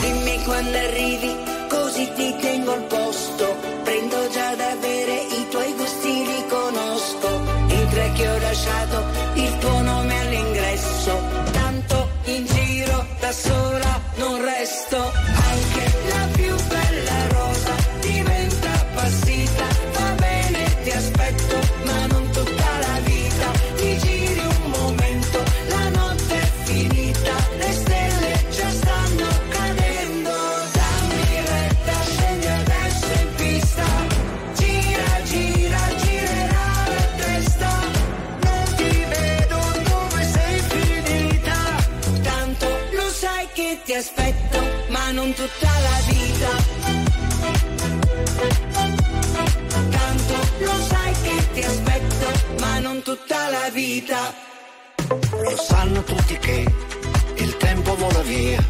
S19: Dimmi quando arrivi così ti tengo al posto. Prendo già da
S20: bere i tuoi gusti li conosco. I tre che ho lasciato non tutta la vita. Tanto lo sai che ti aspetto, ma non tutta la vita.
S21: Lo sanno tutti che il tempo vola via,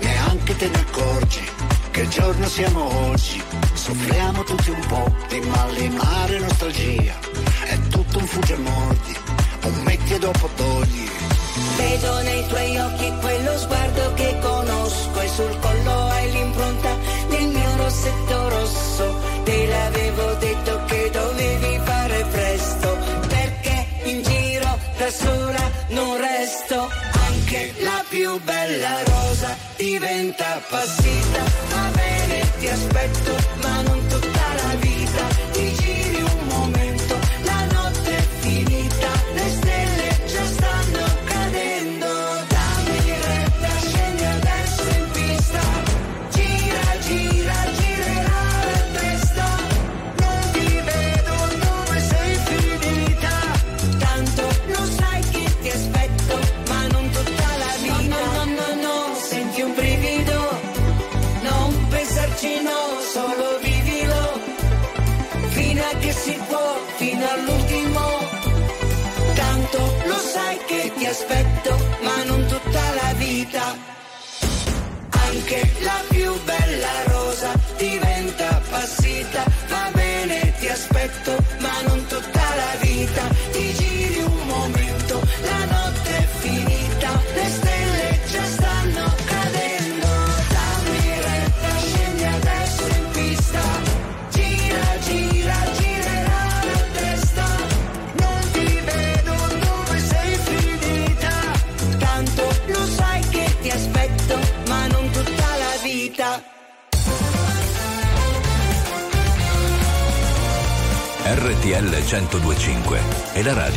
S21: neanche te ne accorgi che giorno siamo oggi. Soffriamo tutti un po' di malinare nostalgia, è tutto un fugge mordi, un metti e dopo togli.
S20: Vedo nei tuoi occhi quello sguardo che conosco sul collo hai l'impronta del mio rossetto rosso. Te l'avevo detto che dovevi fare presto, perché in giro da sola non resto. Anche la più bella rosa diventa passita. Va bene, ti aspetto,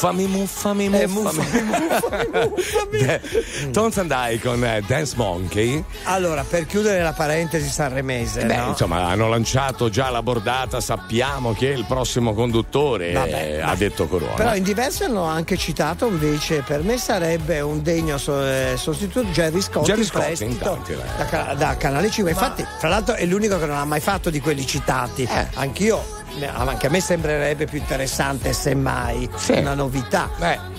S1: Muffami, muffami,
S2: Eh,
S1: muffami. Eh, Tones and I con eh, Dance Monkey.
S2: Allora, per chiudere la parentesi sanremese,
S1: Beh,
S2: no?
S1: insomma, hanno lanciato già la bordata, sappiamo che il prossimo conduttore
S2: Vabbè,
S1: eh, ha detto Corona.
S2: Però in diversi hanno anche citato invece, per me sarebbe un degno so- eh, sostituto Jerry Scott
S1: Jerry
S2: in
S1: Scott,
S2: prestito
S1: in tanti, eh.
S2: da, ca- da Canale 5. Infatti, fra l'altro è l'unico che non ha mai fatto di quelli citati.
S1: Eh.
S2: Anch'io, eh, anche a me sembrerebbe più interessante semmai una novità.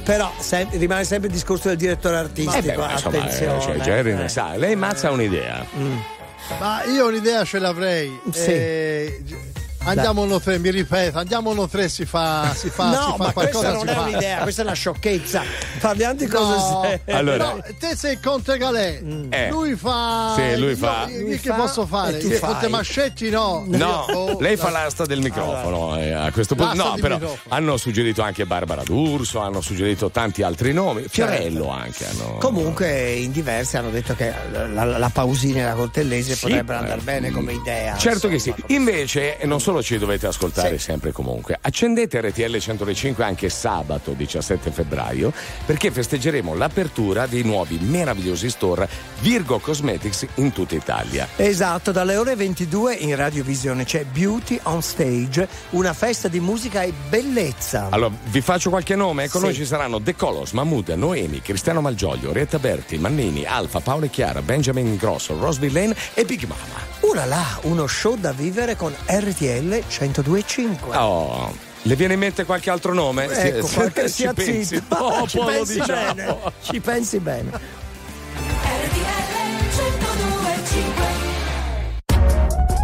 S2: Però se- rimane sempre il discorso del direttore artistico.
S1: Eh beh, ma insomma,
S2: attenzione.
S1: cioè, Jerry
S2: eh.
S1: ne sa. Lei Mazza ha un'idea.
S3: Ma io un'idea ce l'avrei.
S2: Sì.
S3: Eh, andiamo uno tre, mi ripeto, andiamo uno tre si fa, si fa,
S2: no,
S3: si fa
S2: ma
S3: qualcosa.
S2: questa non è
S3: fa.
S2: un'idea, questa è una sciocchezza. Parliamo di cose
S3: No,
S2: serie.
S1: Allora-
S3: no, te sei Conte Galè,
S1: Eh.
S3: lui fa.
S1: Sì, lui fa-
S3: Io,
S2: Lui
S3: che
S2: fa
S3: posso fare?
S2: tu
S3: Io
S2: fai.
S3: Conte Mascetti no.
S1: No,
S3: oh,
S1: lei fa l'asta del microfono eh, a questo punto.
S3: L'asta
S1: No, però
S3: microfono.
S1: hanno suggerito anche Barbara D'Urso, hanno suggerito tanti altri nomi. Fiorello anche hanno.
S2: Comunque in diversi hanno detto che la, la- la Pausini e la Cortellesi
S1: Sì,
S2: potrebbero
S1: eh,
S2: andare bene come idea.
S1: Certo che
S2: insomma.
S1: sì. Invece, non solo ci dovete ascoltare sempre e comunque, accendete RTL 105 anche sabato 17 febbraio perché festeggeremo l'apertura dei nuovi meravigliosi store Virgo Cosmetics in tutta Italia.
S2: Esatto, dalle ore 22 in radiovisione c'è Beauty on Stage, una festa di musica e bellezza.
S1: Allora, vi faccio qualche nome? Con
S2: Sì.
S1: noi ci saranno The Colors, Mahmood, Noemi, Cristiano Malgioglio, Retta Berti, Mannini, Alfa, Paolo e Chiara, Benjamin Grosso, Rosby Lane e Big Mama.
S2: Ura là, uno show da vivere con RTL 102.5.
S1: Oh, le viene in mente qualche altro nome?
S2: Ecco,
S1: Se-
S2: qualche
S1: ci
S2: sia
S1: pensi
S2: zitto.
S1: dopo,
S2: Ci
S1: lo
S2: pensi
S1: diciamo.
S2: bene. Ci pensi bene.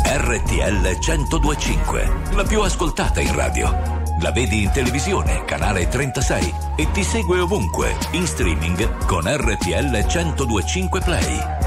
S22: RTL 1025, la più ascoltata in radio. La vedi in televisione, canale 36 e ti segue ovunque, in streaming con RTL 1025 Play.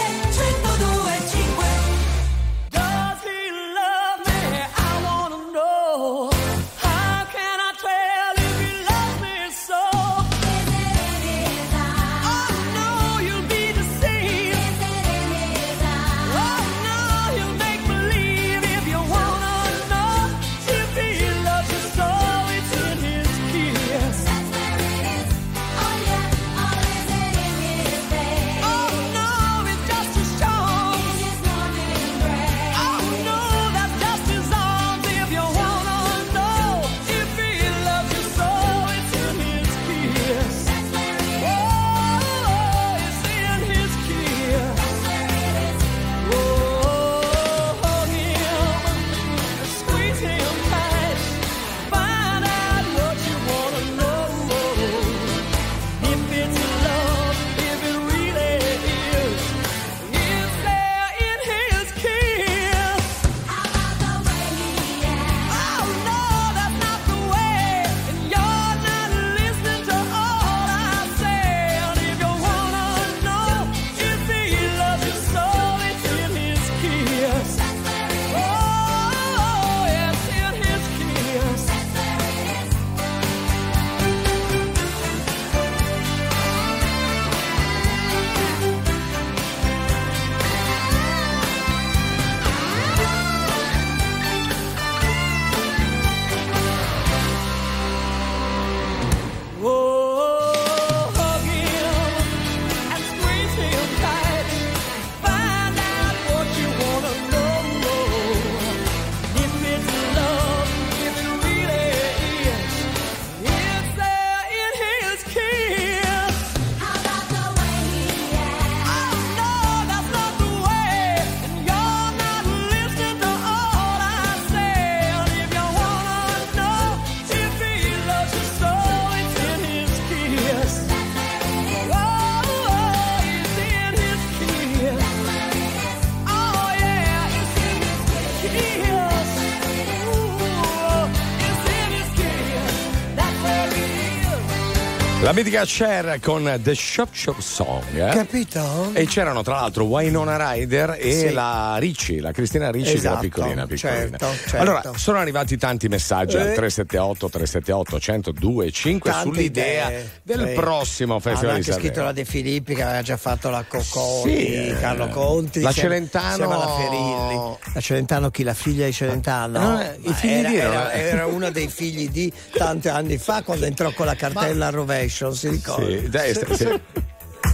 S1: La mitica Cher con The Shop Shop Song. eh?
S2: Capito?
S1: E c'erano tra l'altro Wynonna Ryder e
S2: Sì.
S1: la Ricci, la Cristina Ricci che
S2: Esatto,
S1: era piccolina, piccolina.
S2: certo, certo.
S1: Allora, sono arrivati tanti messaggi al
S2: Eh.
S1: 378 378 1025 5
S2: Tante
S1: sull'idea
S2: idee.
S1: del
S2: Sì.
S1: prossimo
S2: Hanno
S1: Festival di
S2: anche scritto
S1: Sanremo.
S2: la De Filippi che aveva già fatto la Cocconi,
S1: Sì,
S2: Carlo Conti,
S1: la Celentano-
S2: Ferilli. La Celentano chi? La figlia di Celentano?
S1: No, eh, i
S2: Ma
S1: figli
S2: era,
S1: di-
S2: era, era uno dei figli di tanti anni fa quando entrò con la cartella a rovescio, non si ricorda?
S1: Sì, dai,
S3: Se-
S1: sì.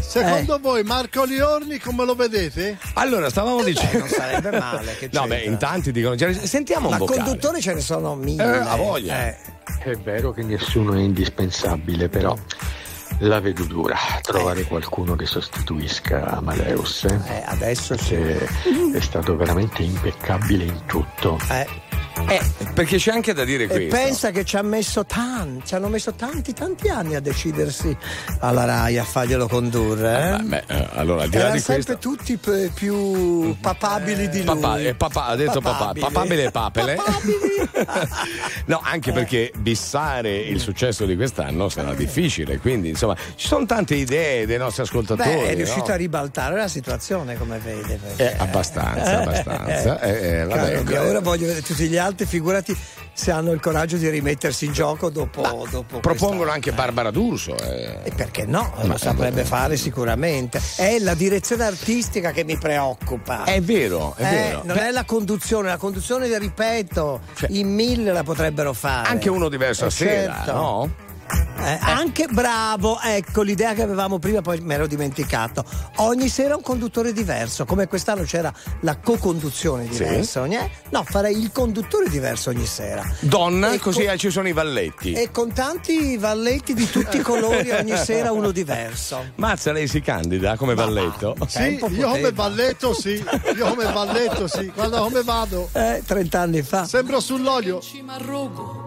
S3: Secondo
S2: Eh.
S3: voi Marco Liorni come lo vedete?
S1: Allora, stavamo dicendo.
S2: non sarebbe male, che
S1: No, beh, in tanti dicono. cioè, Sentiamo un
S2: Ma
S1: vocale.
S2: conduttori ce ne sono mille.
S1: Eh, a voglia.
S2: Eh.
S23: È vero che nessuno è indispensabile, però la vedo dura trovare qualcuno che sostituisca Amadeus. eh.
S2: Eh, adesso sì.
S23: Che è stato veramente impeccabile in tutto.
S2: Eh.
S1: Perché c'è anche da dire
S2: E
S1: questo.
S2: pensa che ci ha messo tanti, ci hanno messo tanti, tanti anni a decidersi alla RAI a farglielo condurre. Eh?
S1: Ah, beh, eh, allora, al di là
S2: Erano
S1: di
S2: sempre
S1: questo.
S2: tutti p- più papabili di lui.
S1: Papà, eh, papà, ha detto papà,
S2: Papabili.
S1: papabile e papele. no, anche perché bissare il successo di quest'anno sarà difficile, quindi insomma ci sono tante idee dei nostri ascoltatori.
S2: Beh, è riuscito
S1: no?
S2: a ribaltare la situazione, come vede. perché-
S1: Eh, abbastanza, abbastanza. Eh, eh, vabbè,
S2: Caro
S1: eh,
S2: ora voglio vedere tutti gli altri, figurati se hanno il coraggio di rimettersi in gioco dopo. dopo
S1: propongono anche Barbara D'Urso. eh.
S2: E perché no?
S1: Ma-
S2: Lo saprebbe fare sicuramente. È la direzione artistica che mi preoccupa.
S1: È vero, è
S2: Eh,
S1: vero.
S2: Non
S1: Beh,
S2: è la conduzione, la conduzione, ripeto, in mille la potrebbero fare.
S1: Anche uno diverso
S2: Eh,
S1: a sera,
S2: certo.
S1: no?
S2: Eh, anche bravo, ecco l'idea che avevamo prima, poi me l'ero dimenticato. Ogni sera un conduttore diverso, come quest'anno c'era la co-conduzione
S1: Sì.
S2: diversa. ogni- eh? No, farei il conduttore diverso ogni sera.
S1: Donna,
S2: E
S1: così
S2: co-
S1: eh, ci sono i valletti.
S2: E con tanti valletti di tutti i colori, ogni sera uno diverso.
S1: Mazza, lei si candida come valletto?
S3: Sì, io come balletto sì, io come balletto sì, guarda come vado.
S2: Eh, 30 anni fa.
S3: Sembro sull'olio.
S24: ci m'arrogo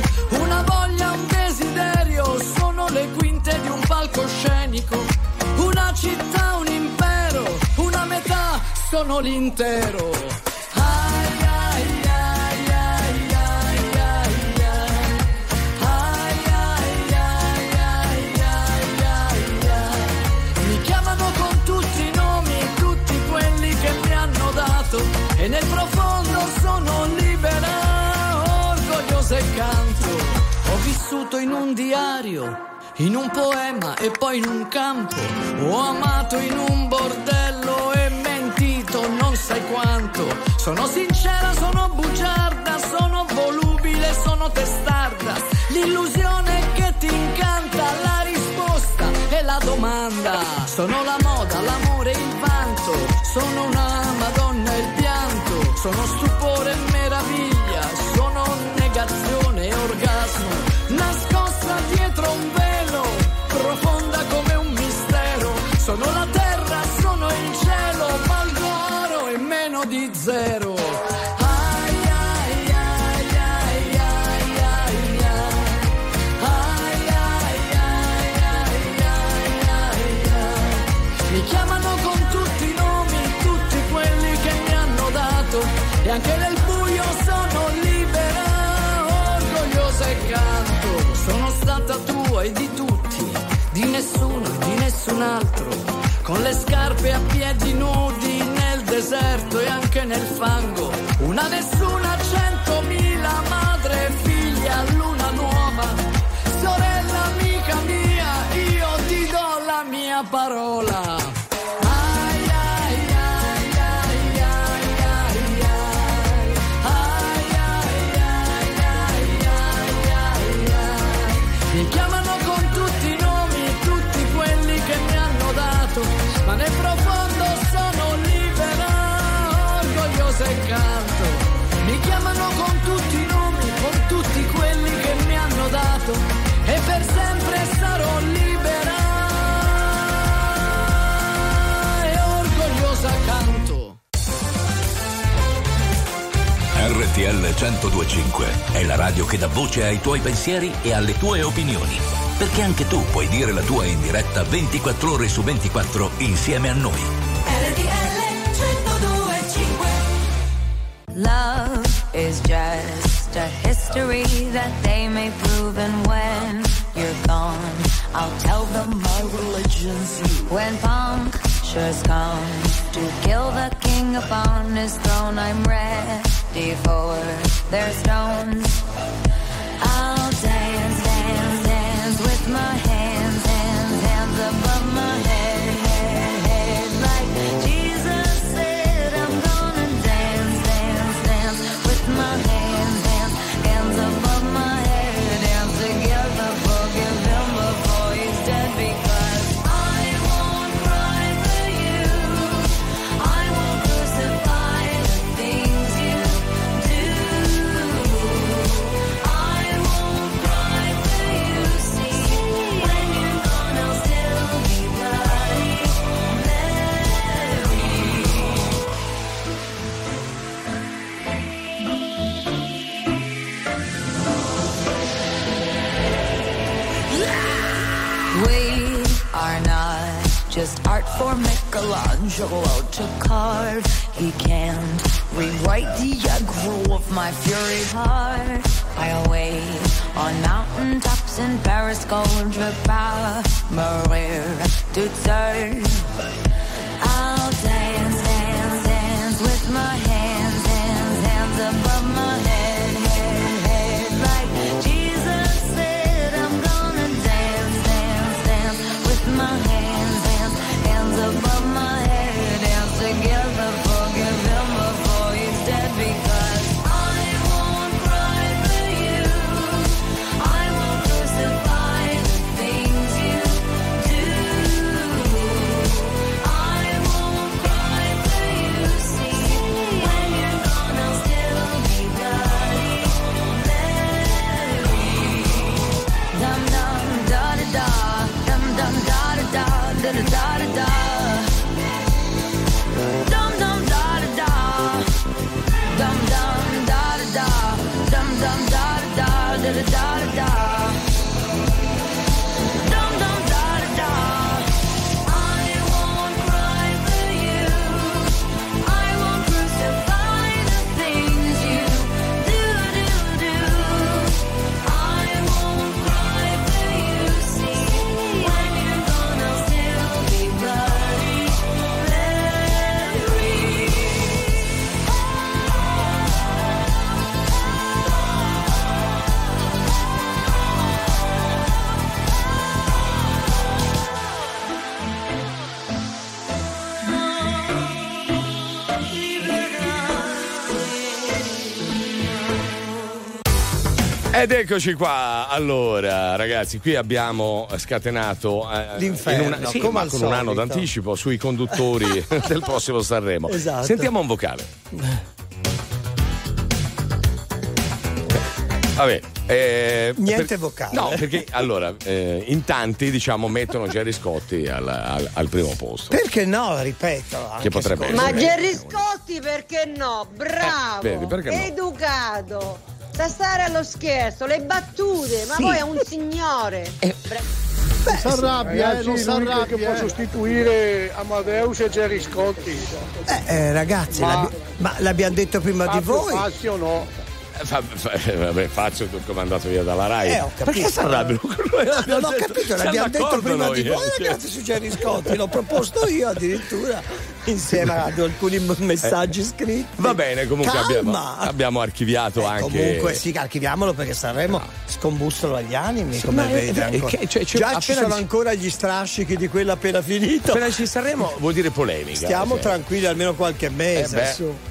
S25: sono l'intero. Ai, ai, ai, ai, ai, ai, ai. Ai, ai, ai, ai, ai, ai, ai. Mi chiamano con tutti i nomi, tutti quelli che mi hanno dato e nel profondo sono libera, orgogliosa e canto. Ho vissuto in un diario, in un poema e poi in un campo. Ho amato in un bordello sai quanto. Sono sincera, sono bugiarda, sono volubile, sono testarda. L'illusione che ti incanta, la risposta e la domanda. Sono la moda, l'amore, il vanto. Sono una madonna il pianto. Sono stupore nessun altro, con le scarpe a piedi nudi nel deserto e anche nel fango. Una nessuna, centomila,
S5: RTL 1025 è la radio che dà voce ai tuoi pensieri e alle tue opinioni. Perché anche tu puoi dire la tua in diretta 24 ore su 24 insieme a noi.
S26: RTL 1025
S27: Love is just a history that they may prove, and when you're gone, I'll tell them my religion's you. When punctures come to kill the king upon his throne, I'm ready for their stones. I'll for Michelangelo to carve. He can't rewrite the aggro of my fury heart. I wait on mountain tops in Paris, Gondra Power, Maria to turn. I'll dance, dance, dance with my
S1: Ed eccoci qua. Allora, ragazzi, qui abbiamo scatenato eh,
S2: L'inferno,
S1: in una- sì,
S2: come
S1: con un anno d'anticipo sui conduttori del prossimo Sanremo.
S2: Esatto.
S1: Sentiamo un vocale. Vabbè. eh,
S2: Niente
S1: per-
S2: vocale.
S1: No, perché allora, eh, in tanti diciamo mettono Gerry Scotti al, al- al primo posto.
S2: Perché no, ripeto. anche
S1: potrebbe
S2: secondo
S28: Ma. Gerry Scotti perché no? Bravo!
S1: Eh, vedi, perché no?
S28: Educato! Stare allo scherzo, le battute, ma
S2: Sì.
S28: poi è un signore!
S3: Non si arrabbia, eh, non si
S29: l'unico
S3: arrabbia.
S29: che può
S3: eh.
S29: sostituire Amadeus e Gerry Scotti.
S2: Eh, eh, ragazzi,
S29: Ma-
S2: l'abbi- ma l'abbiamo detto prima di voi.
S29: Fassi o no?
S1: Eh, fa- fa- eh, vabbè, faccio come è andato via dalla Rai.
S2: Eh, ho capito.
S1: Perché si arrabbiano con noi?
S2: Non ho capito, l'abbiamo detto prima di voi, ragazzi, su Gerry Scotti, l'ho proposto io addirittura insieme ad alcuni messaggi scritti.
S1: Va bene, comunque abbiamo, abbiamo archiviato anche.
S2: Comunque sì, archiviamolo perché Sanremo scombussolo agli animi,
S1: Sì,
S2: come vede
S1: è-
S2: ancora.
S1: che- cioè, c'è-
S2: Già ci sono
S1: dici-
S2: ancora gli strascichi di quella appena finito.
S1: Appena ci Sanremo vuol dire polemica.
S2: Stiamo
S1: cioè.
S2: tranquilli almeno qualche mese.
S1: Eh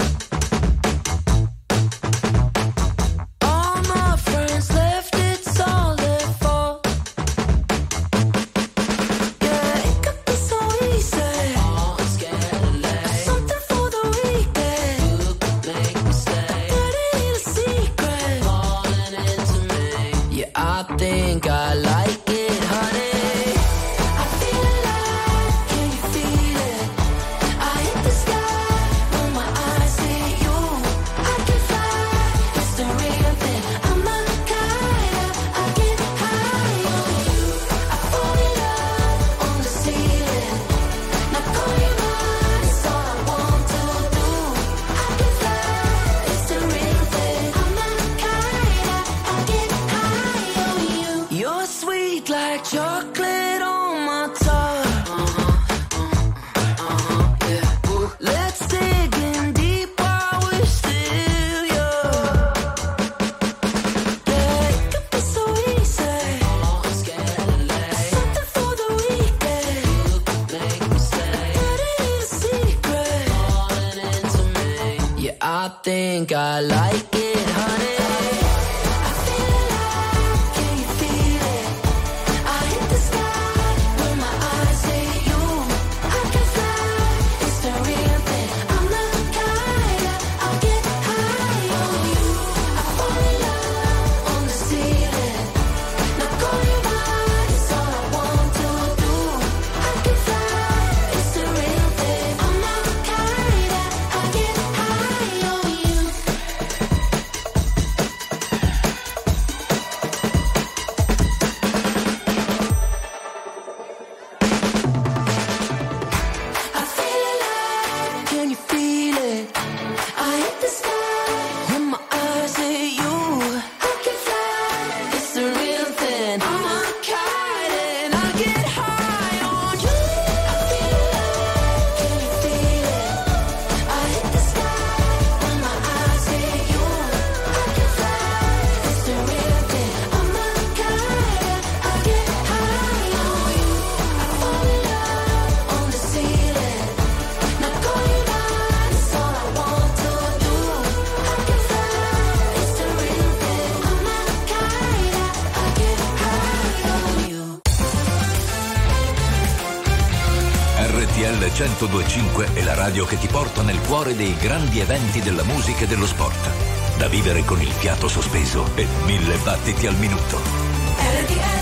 S5: 1025 è la radio che ti porta nel cuore dei grandi eventi della musica e dello sport. Da vivere con il fiato sospeso e mille battiti al minuto.
S9: RTL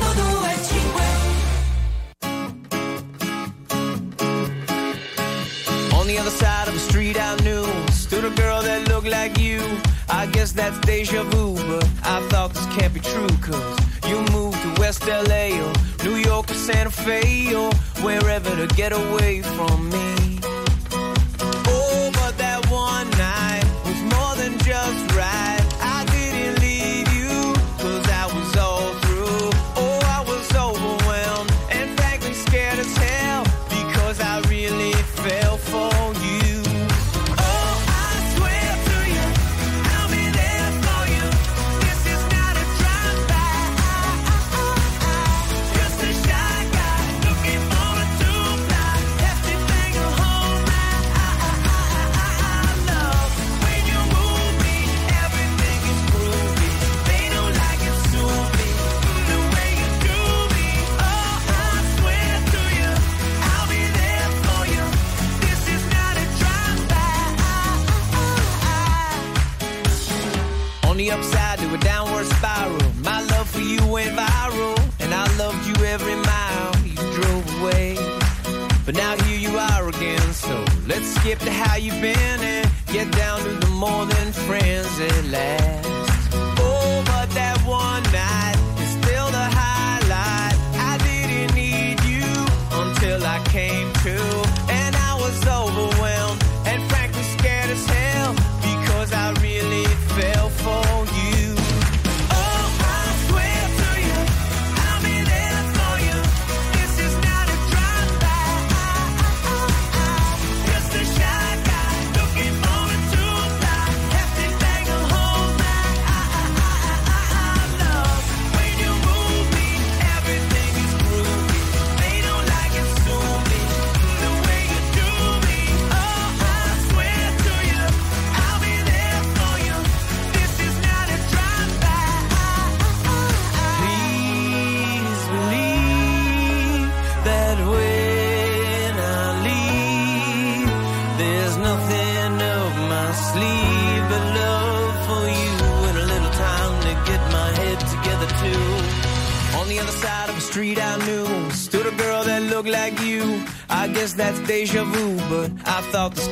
S9: 1025
S30: On the other side of the street I knew stood a girl that looked like you. I guess that's deja vu, to get away from me.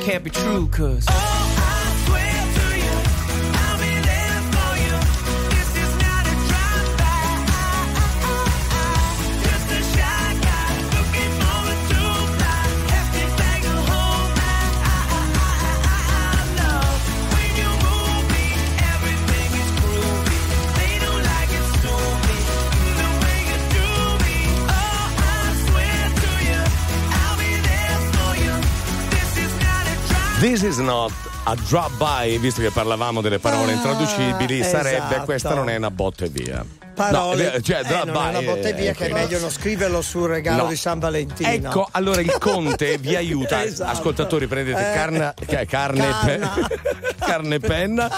S30: Can't be true, cause.
S1: Is not a drop by, visto che parlavamo delle parole
S2: Ah,
S1: intraducibili, sarebbe
S2: esatto.
S1: questa non è una botta e via.
S2: Parole,
S1: No, eh, cioè,
S2: eh,
S1: drop
S2: non è una
S1: by,
S2: botta e via
S1: eh,
S2: che è meglio non scriverlo sul regalo
S1: No.
S2: di San Valentino.
S1: Ecco, allora il Conte vi aiuta.
S2: Esatto.
S1: Ascoltatori, prendete
S2: Eh.
S1: carna- carne, e pe- carne e penna.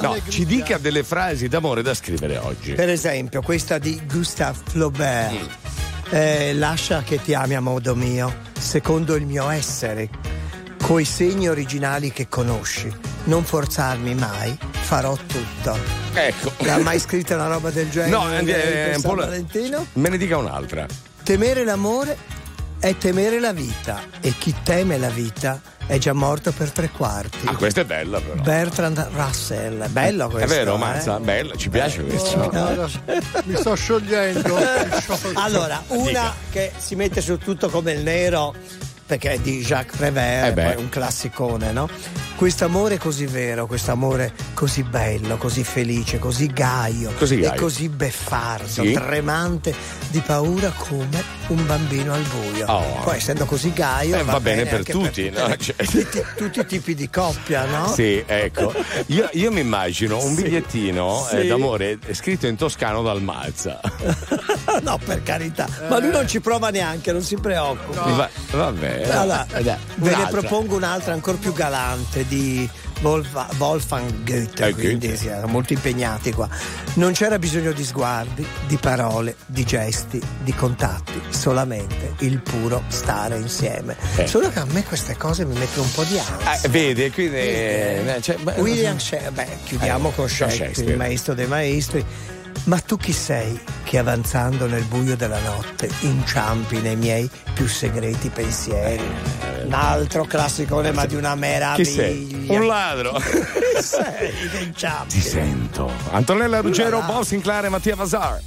S1: No, ci dica delle frasi d'amore da scrivere oggi.
S2: Per esempio, questa di Gustave Flaubert.
S1: Mm.
S2: Eh, lascia che ti ami a modo mio, secondo il mio essere, coi segni originali che conosci. Non forzarmi mai, farò tutto.
S1: Ecco.
S2: L'ha mai scritta una roba del genere?
S1: No, eh,
S2: per
S1: un
S2: San
S1: po'
S2: Valentino?
S1: Me ne dica un'altra.
S2: Temere l'amore è temere la vita e chi teme la vita è già morto per tre quarti.
S1: Ah, questa è bella però.
S2: Bertrand Russell, bello questo.
S1: è vero,
S2: eh?
S1: Mazza? Bella, ci piace questo.
S3: Mi sto sciogliendo. mi.
S2: Allora, una
S1: Dica.
S2: che si mette su tutto come il nero, perché è di Jacques Prévert,
S1: Eh
S2: poi un classicone, no? Questo amore così vero, questo amore così bello, così felice, così gaio,
S1: Così
S2: e
S1: gaio.
S2: così beffardo,
S1: Sì.
S2: tremante di paura come un bambino al buio.
S1: Oh.
S2: Poi essendo così gaio
S1: Eh, va bene per
S2: anche
S1: tutti, no?
S2: tutte-
S1: Cioè-
S2: tutti, tutti i tipi di coppia, no?
S1: Sì, ecco. Io, io mi immagino un bigliettino
S2: Sì.
S1: eh, d'amore scritto in toscano dal Mazza.
S2: no, per carità. Ma lui non ci prova neanche, non si preoccupa.
S1: Va, vabbè.
S2: Allora,
S1: Eh,
S2: ve ne propongo un'altra ancora più galante di Wolfa- Wolfgang Goethe,
S1: Eh,
S2: quindi
S1: Goethe.
S2: si erano molto impegnati qua. Non c'era bisogno di sguardi, di parole, di gesti, di contatti, solamente il puro stare insieme.
S1: Eh.
S2: Solo che a me queste cose mi mettono un po' di ansia.
S1: Eh, vede, quindi. eh, cioè, beh,
S2: William Shakespeare, beh, chiudiamo
S1: Eh,
S2: con
S1: con
S2: Shakespeare,
S1: Shakespeare.
S2: il maestro dei maestri. Ma tu chi sei che avanzando nel buio della notte inciampi nei miei più segreti pensieri? Un altro classicone, ma di una meraviglia.
S1: Chi sei? Un ladro.
S2: Chi sei che inciampi?
S1: Ti sento. Antonella Ruggero. Bob Sinclair e Mattia Vasar.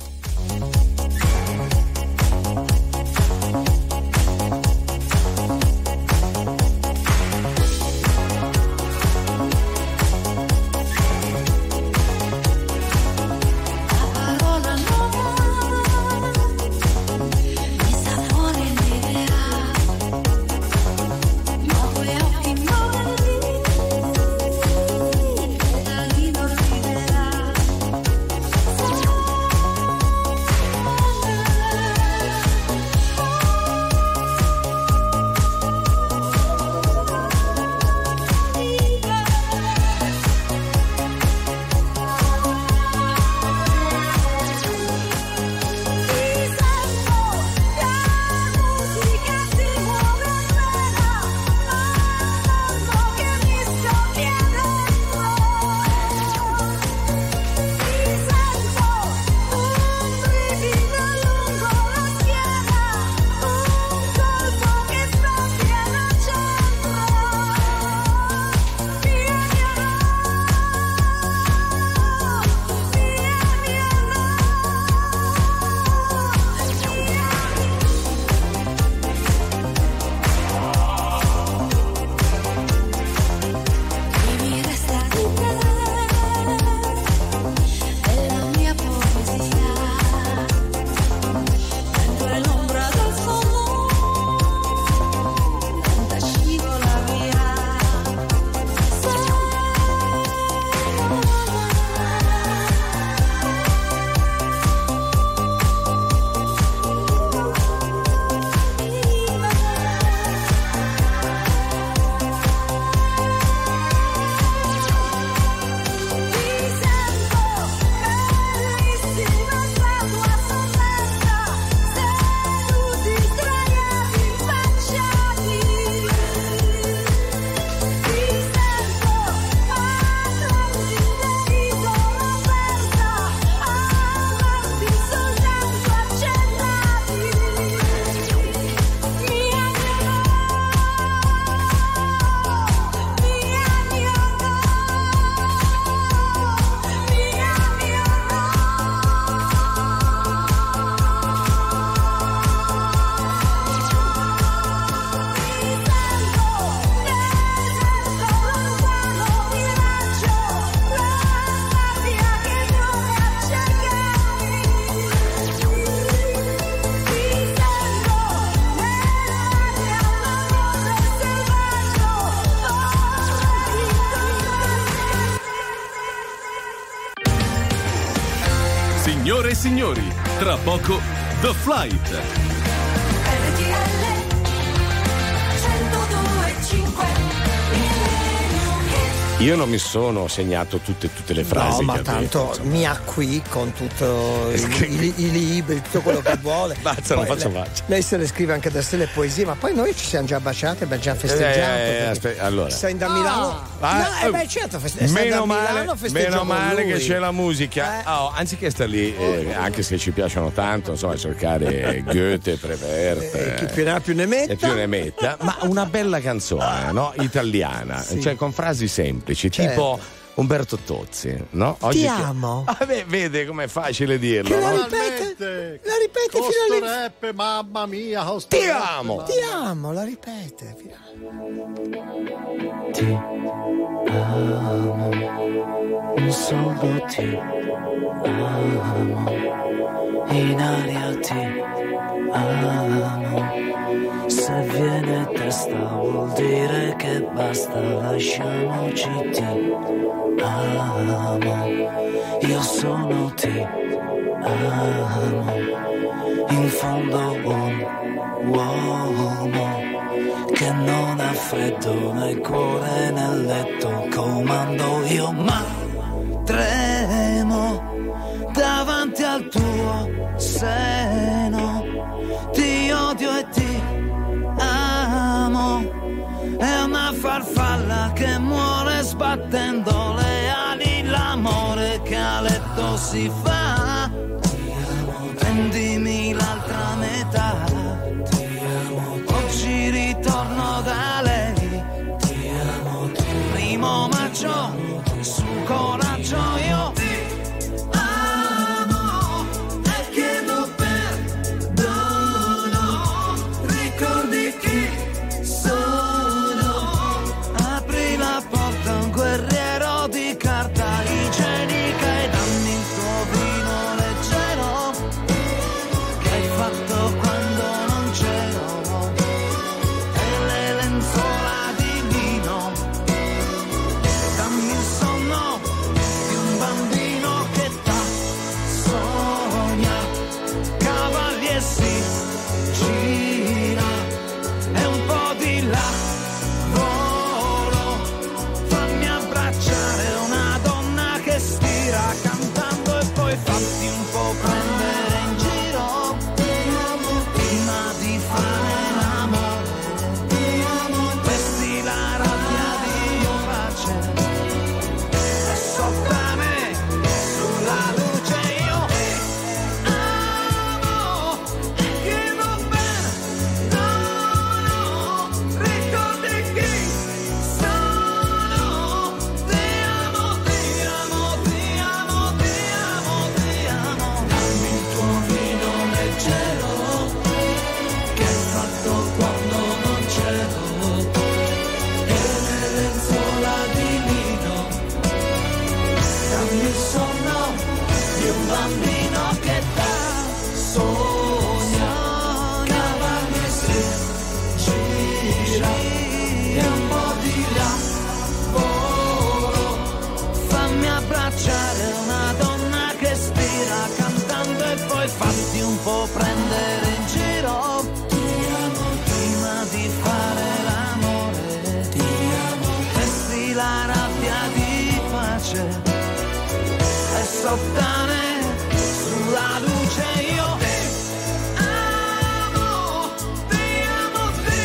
S31: Flight.
S1: Io non mi sono segnato tutte, tutte le frasi.
S2: No, ma tanto
S1: detto,
S2: mi ha qui con tutto i, i- libri, tutto quello che vuole.
S1: Basta, non faccio
S2: lei,
S1: faccia.
S2: lei se le scrive anche da sé le poesie, ma poi noi ci siamo già baciati, abbiamo già festeggiato.
S1: Eh, aspetta, allora.
S2: Sei da Milano?
S1: Ah,
S2: no, eh beh, certo, feste-
S1: Meno male, meno male che c'è la musica. Ah, oh, anziché stare lì, eh, anche se ci piacciono tanto, insomma, cercare Goethe, Prevert.
S2: Eh, chi più ne ha più ne metta.
S1: E più ne metta, ma una bella canzone, no? Italiana,
S2: Sì.
S1: cioè con frasi semplici,
S2: Certo.
S1: tipo Umberto Tozzi, no?
S2: Ti
S1: che-
S2: amo.
S1: Ah, beh, vede com'è facile dirlo,
S2: Che la
S1: no?
S2: ripete, la ripete fino all'infinito.
S3: rap, mamma mia,
S1: Ti
S3: rap,
S1: amo.
S3: mamma-
S2: Ti amo, la ripete.
S30: Ti amo, solo ti amo, in aria ti amo. Viene testa vuol dire che basta, lasciamoci ti amo. Io sono ti amo, in fondo un uomo che non ha freddo nel cuore nel letto comando io ma tremo davanti al tuo seno ti odio e ti amo è una farfalla che muore sbattendo le ali l'amore che a letto si fa prendimi l'altra metà Oggi ritorno da lei. Primo maggio, su coraggio che hai fatto sottane sulla luce io ti amo ti amo ti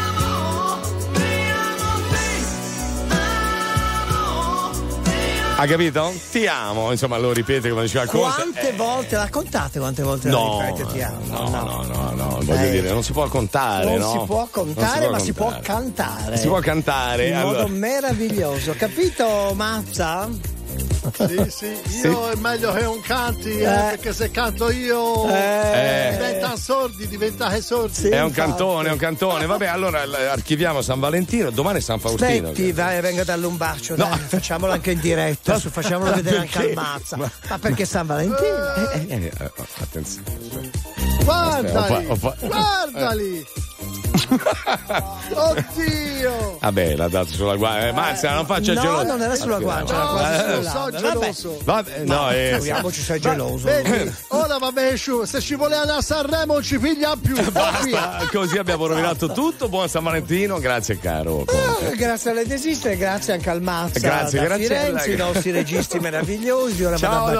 S30: amo ti amo ti amo
S1: Ha capito? Ti amo, insomma, lo ripete come diceva Conte.
S2: Quante volte, raccontate quante volte
S1: No,
S2: la ripete ti amo?
S1: no, no, no, no, voglio
S2: Eh.
S1: dire, non si può contare,
S2: Non
S1: no?
S2: si può contare,
S1: Non
S2: ma
S1: si
S2: si
S1: può
S2: può cantare.
S1: Si può cantare,
S2: In
S1: allora.
S2: modo meraviglioso, capito Mazza?
S3: Sì, sì, io è meglio che non canti, eh,
S2: Eh.
S3: perché se canto io
S1: Eh.
S3: diventano sordi, diventate sordi.
S1: È un cantone, è un cantone. Vabbè, allora archiviamo San Valentino, domani è San Faustino.
S2: Aspetti, vai, venga dall'Umbaccio, dai, facciamolo anche in diretta, su, facciamolo vedere anche al? Mazza. Ma perché San Valentino?
S1: Eh, eh, eh, attenzione.
S3: Guardali,
S1: Ho fa- ho fa-
S3: guardali. Oddio!
S1: Vabbè, l'ha dato sulla guancia. Eh, Marzia, non faccia
S2: no,
S1: geloso.
S2: non era sulla guancia,
S3: No,
S2: quasi
S3: eh,
S2: sulla
S3: so
S2: labbra.
S3: geloso.
S1: Vabbè, no, eh,
S2: Figuriamoci, sei geloso.
S3: Vedi, ora va bene, se ci voleva andare a Sanremo non ci piglia più.
S1: Basta, così abbiamo rovinato tutto. Buon San Valentino, grazie caro.
S2: Ah, Grazie alle desiste, grazie anche al Mazza
S1: Grazie,
S2: da
S1: grazie.
S2: Firenze, i nostri registi meravigliosi. Ora
S1: Ciao,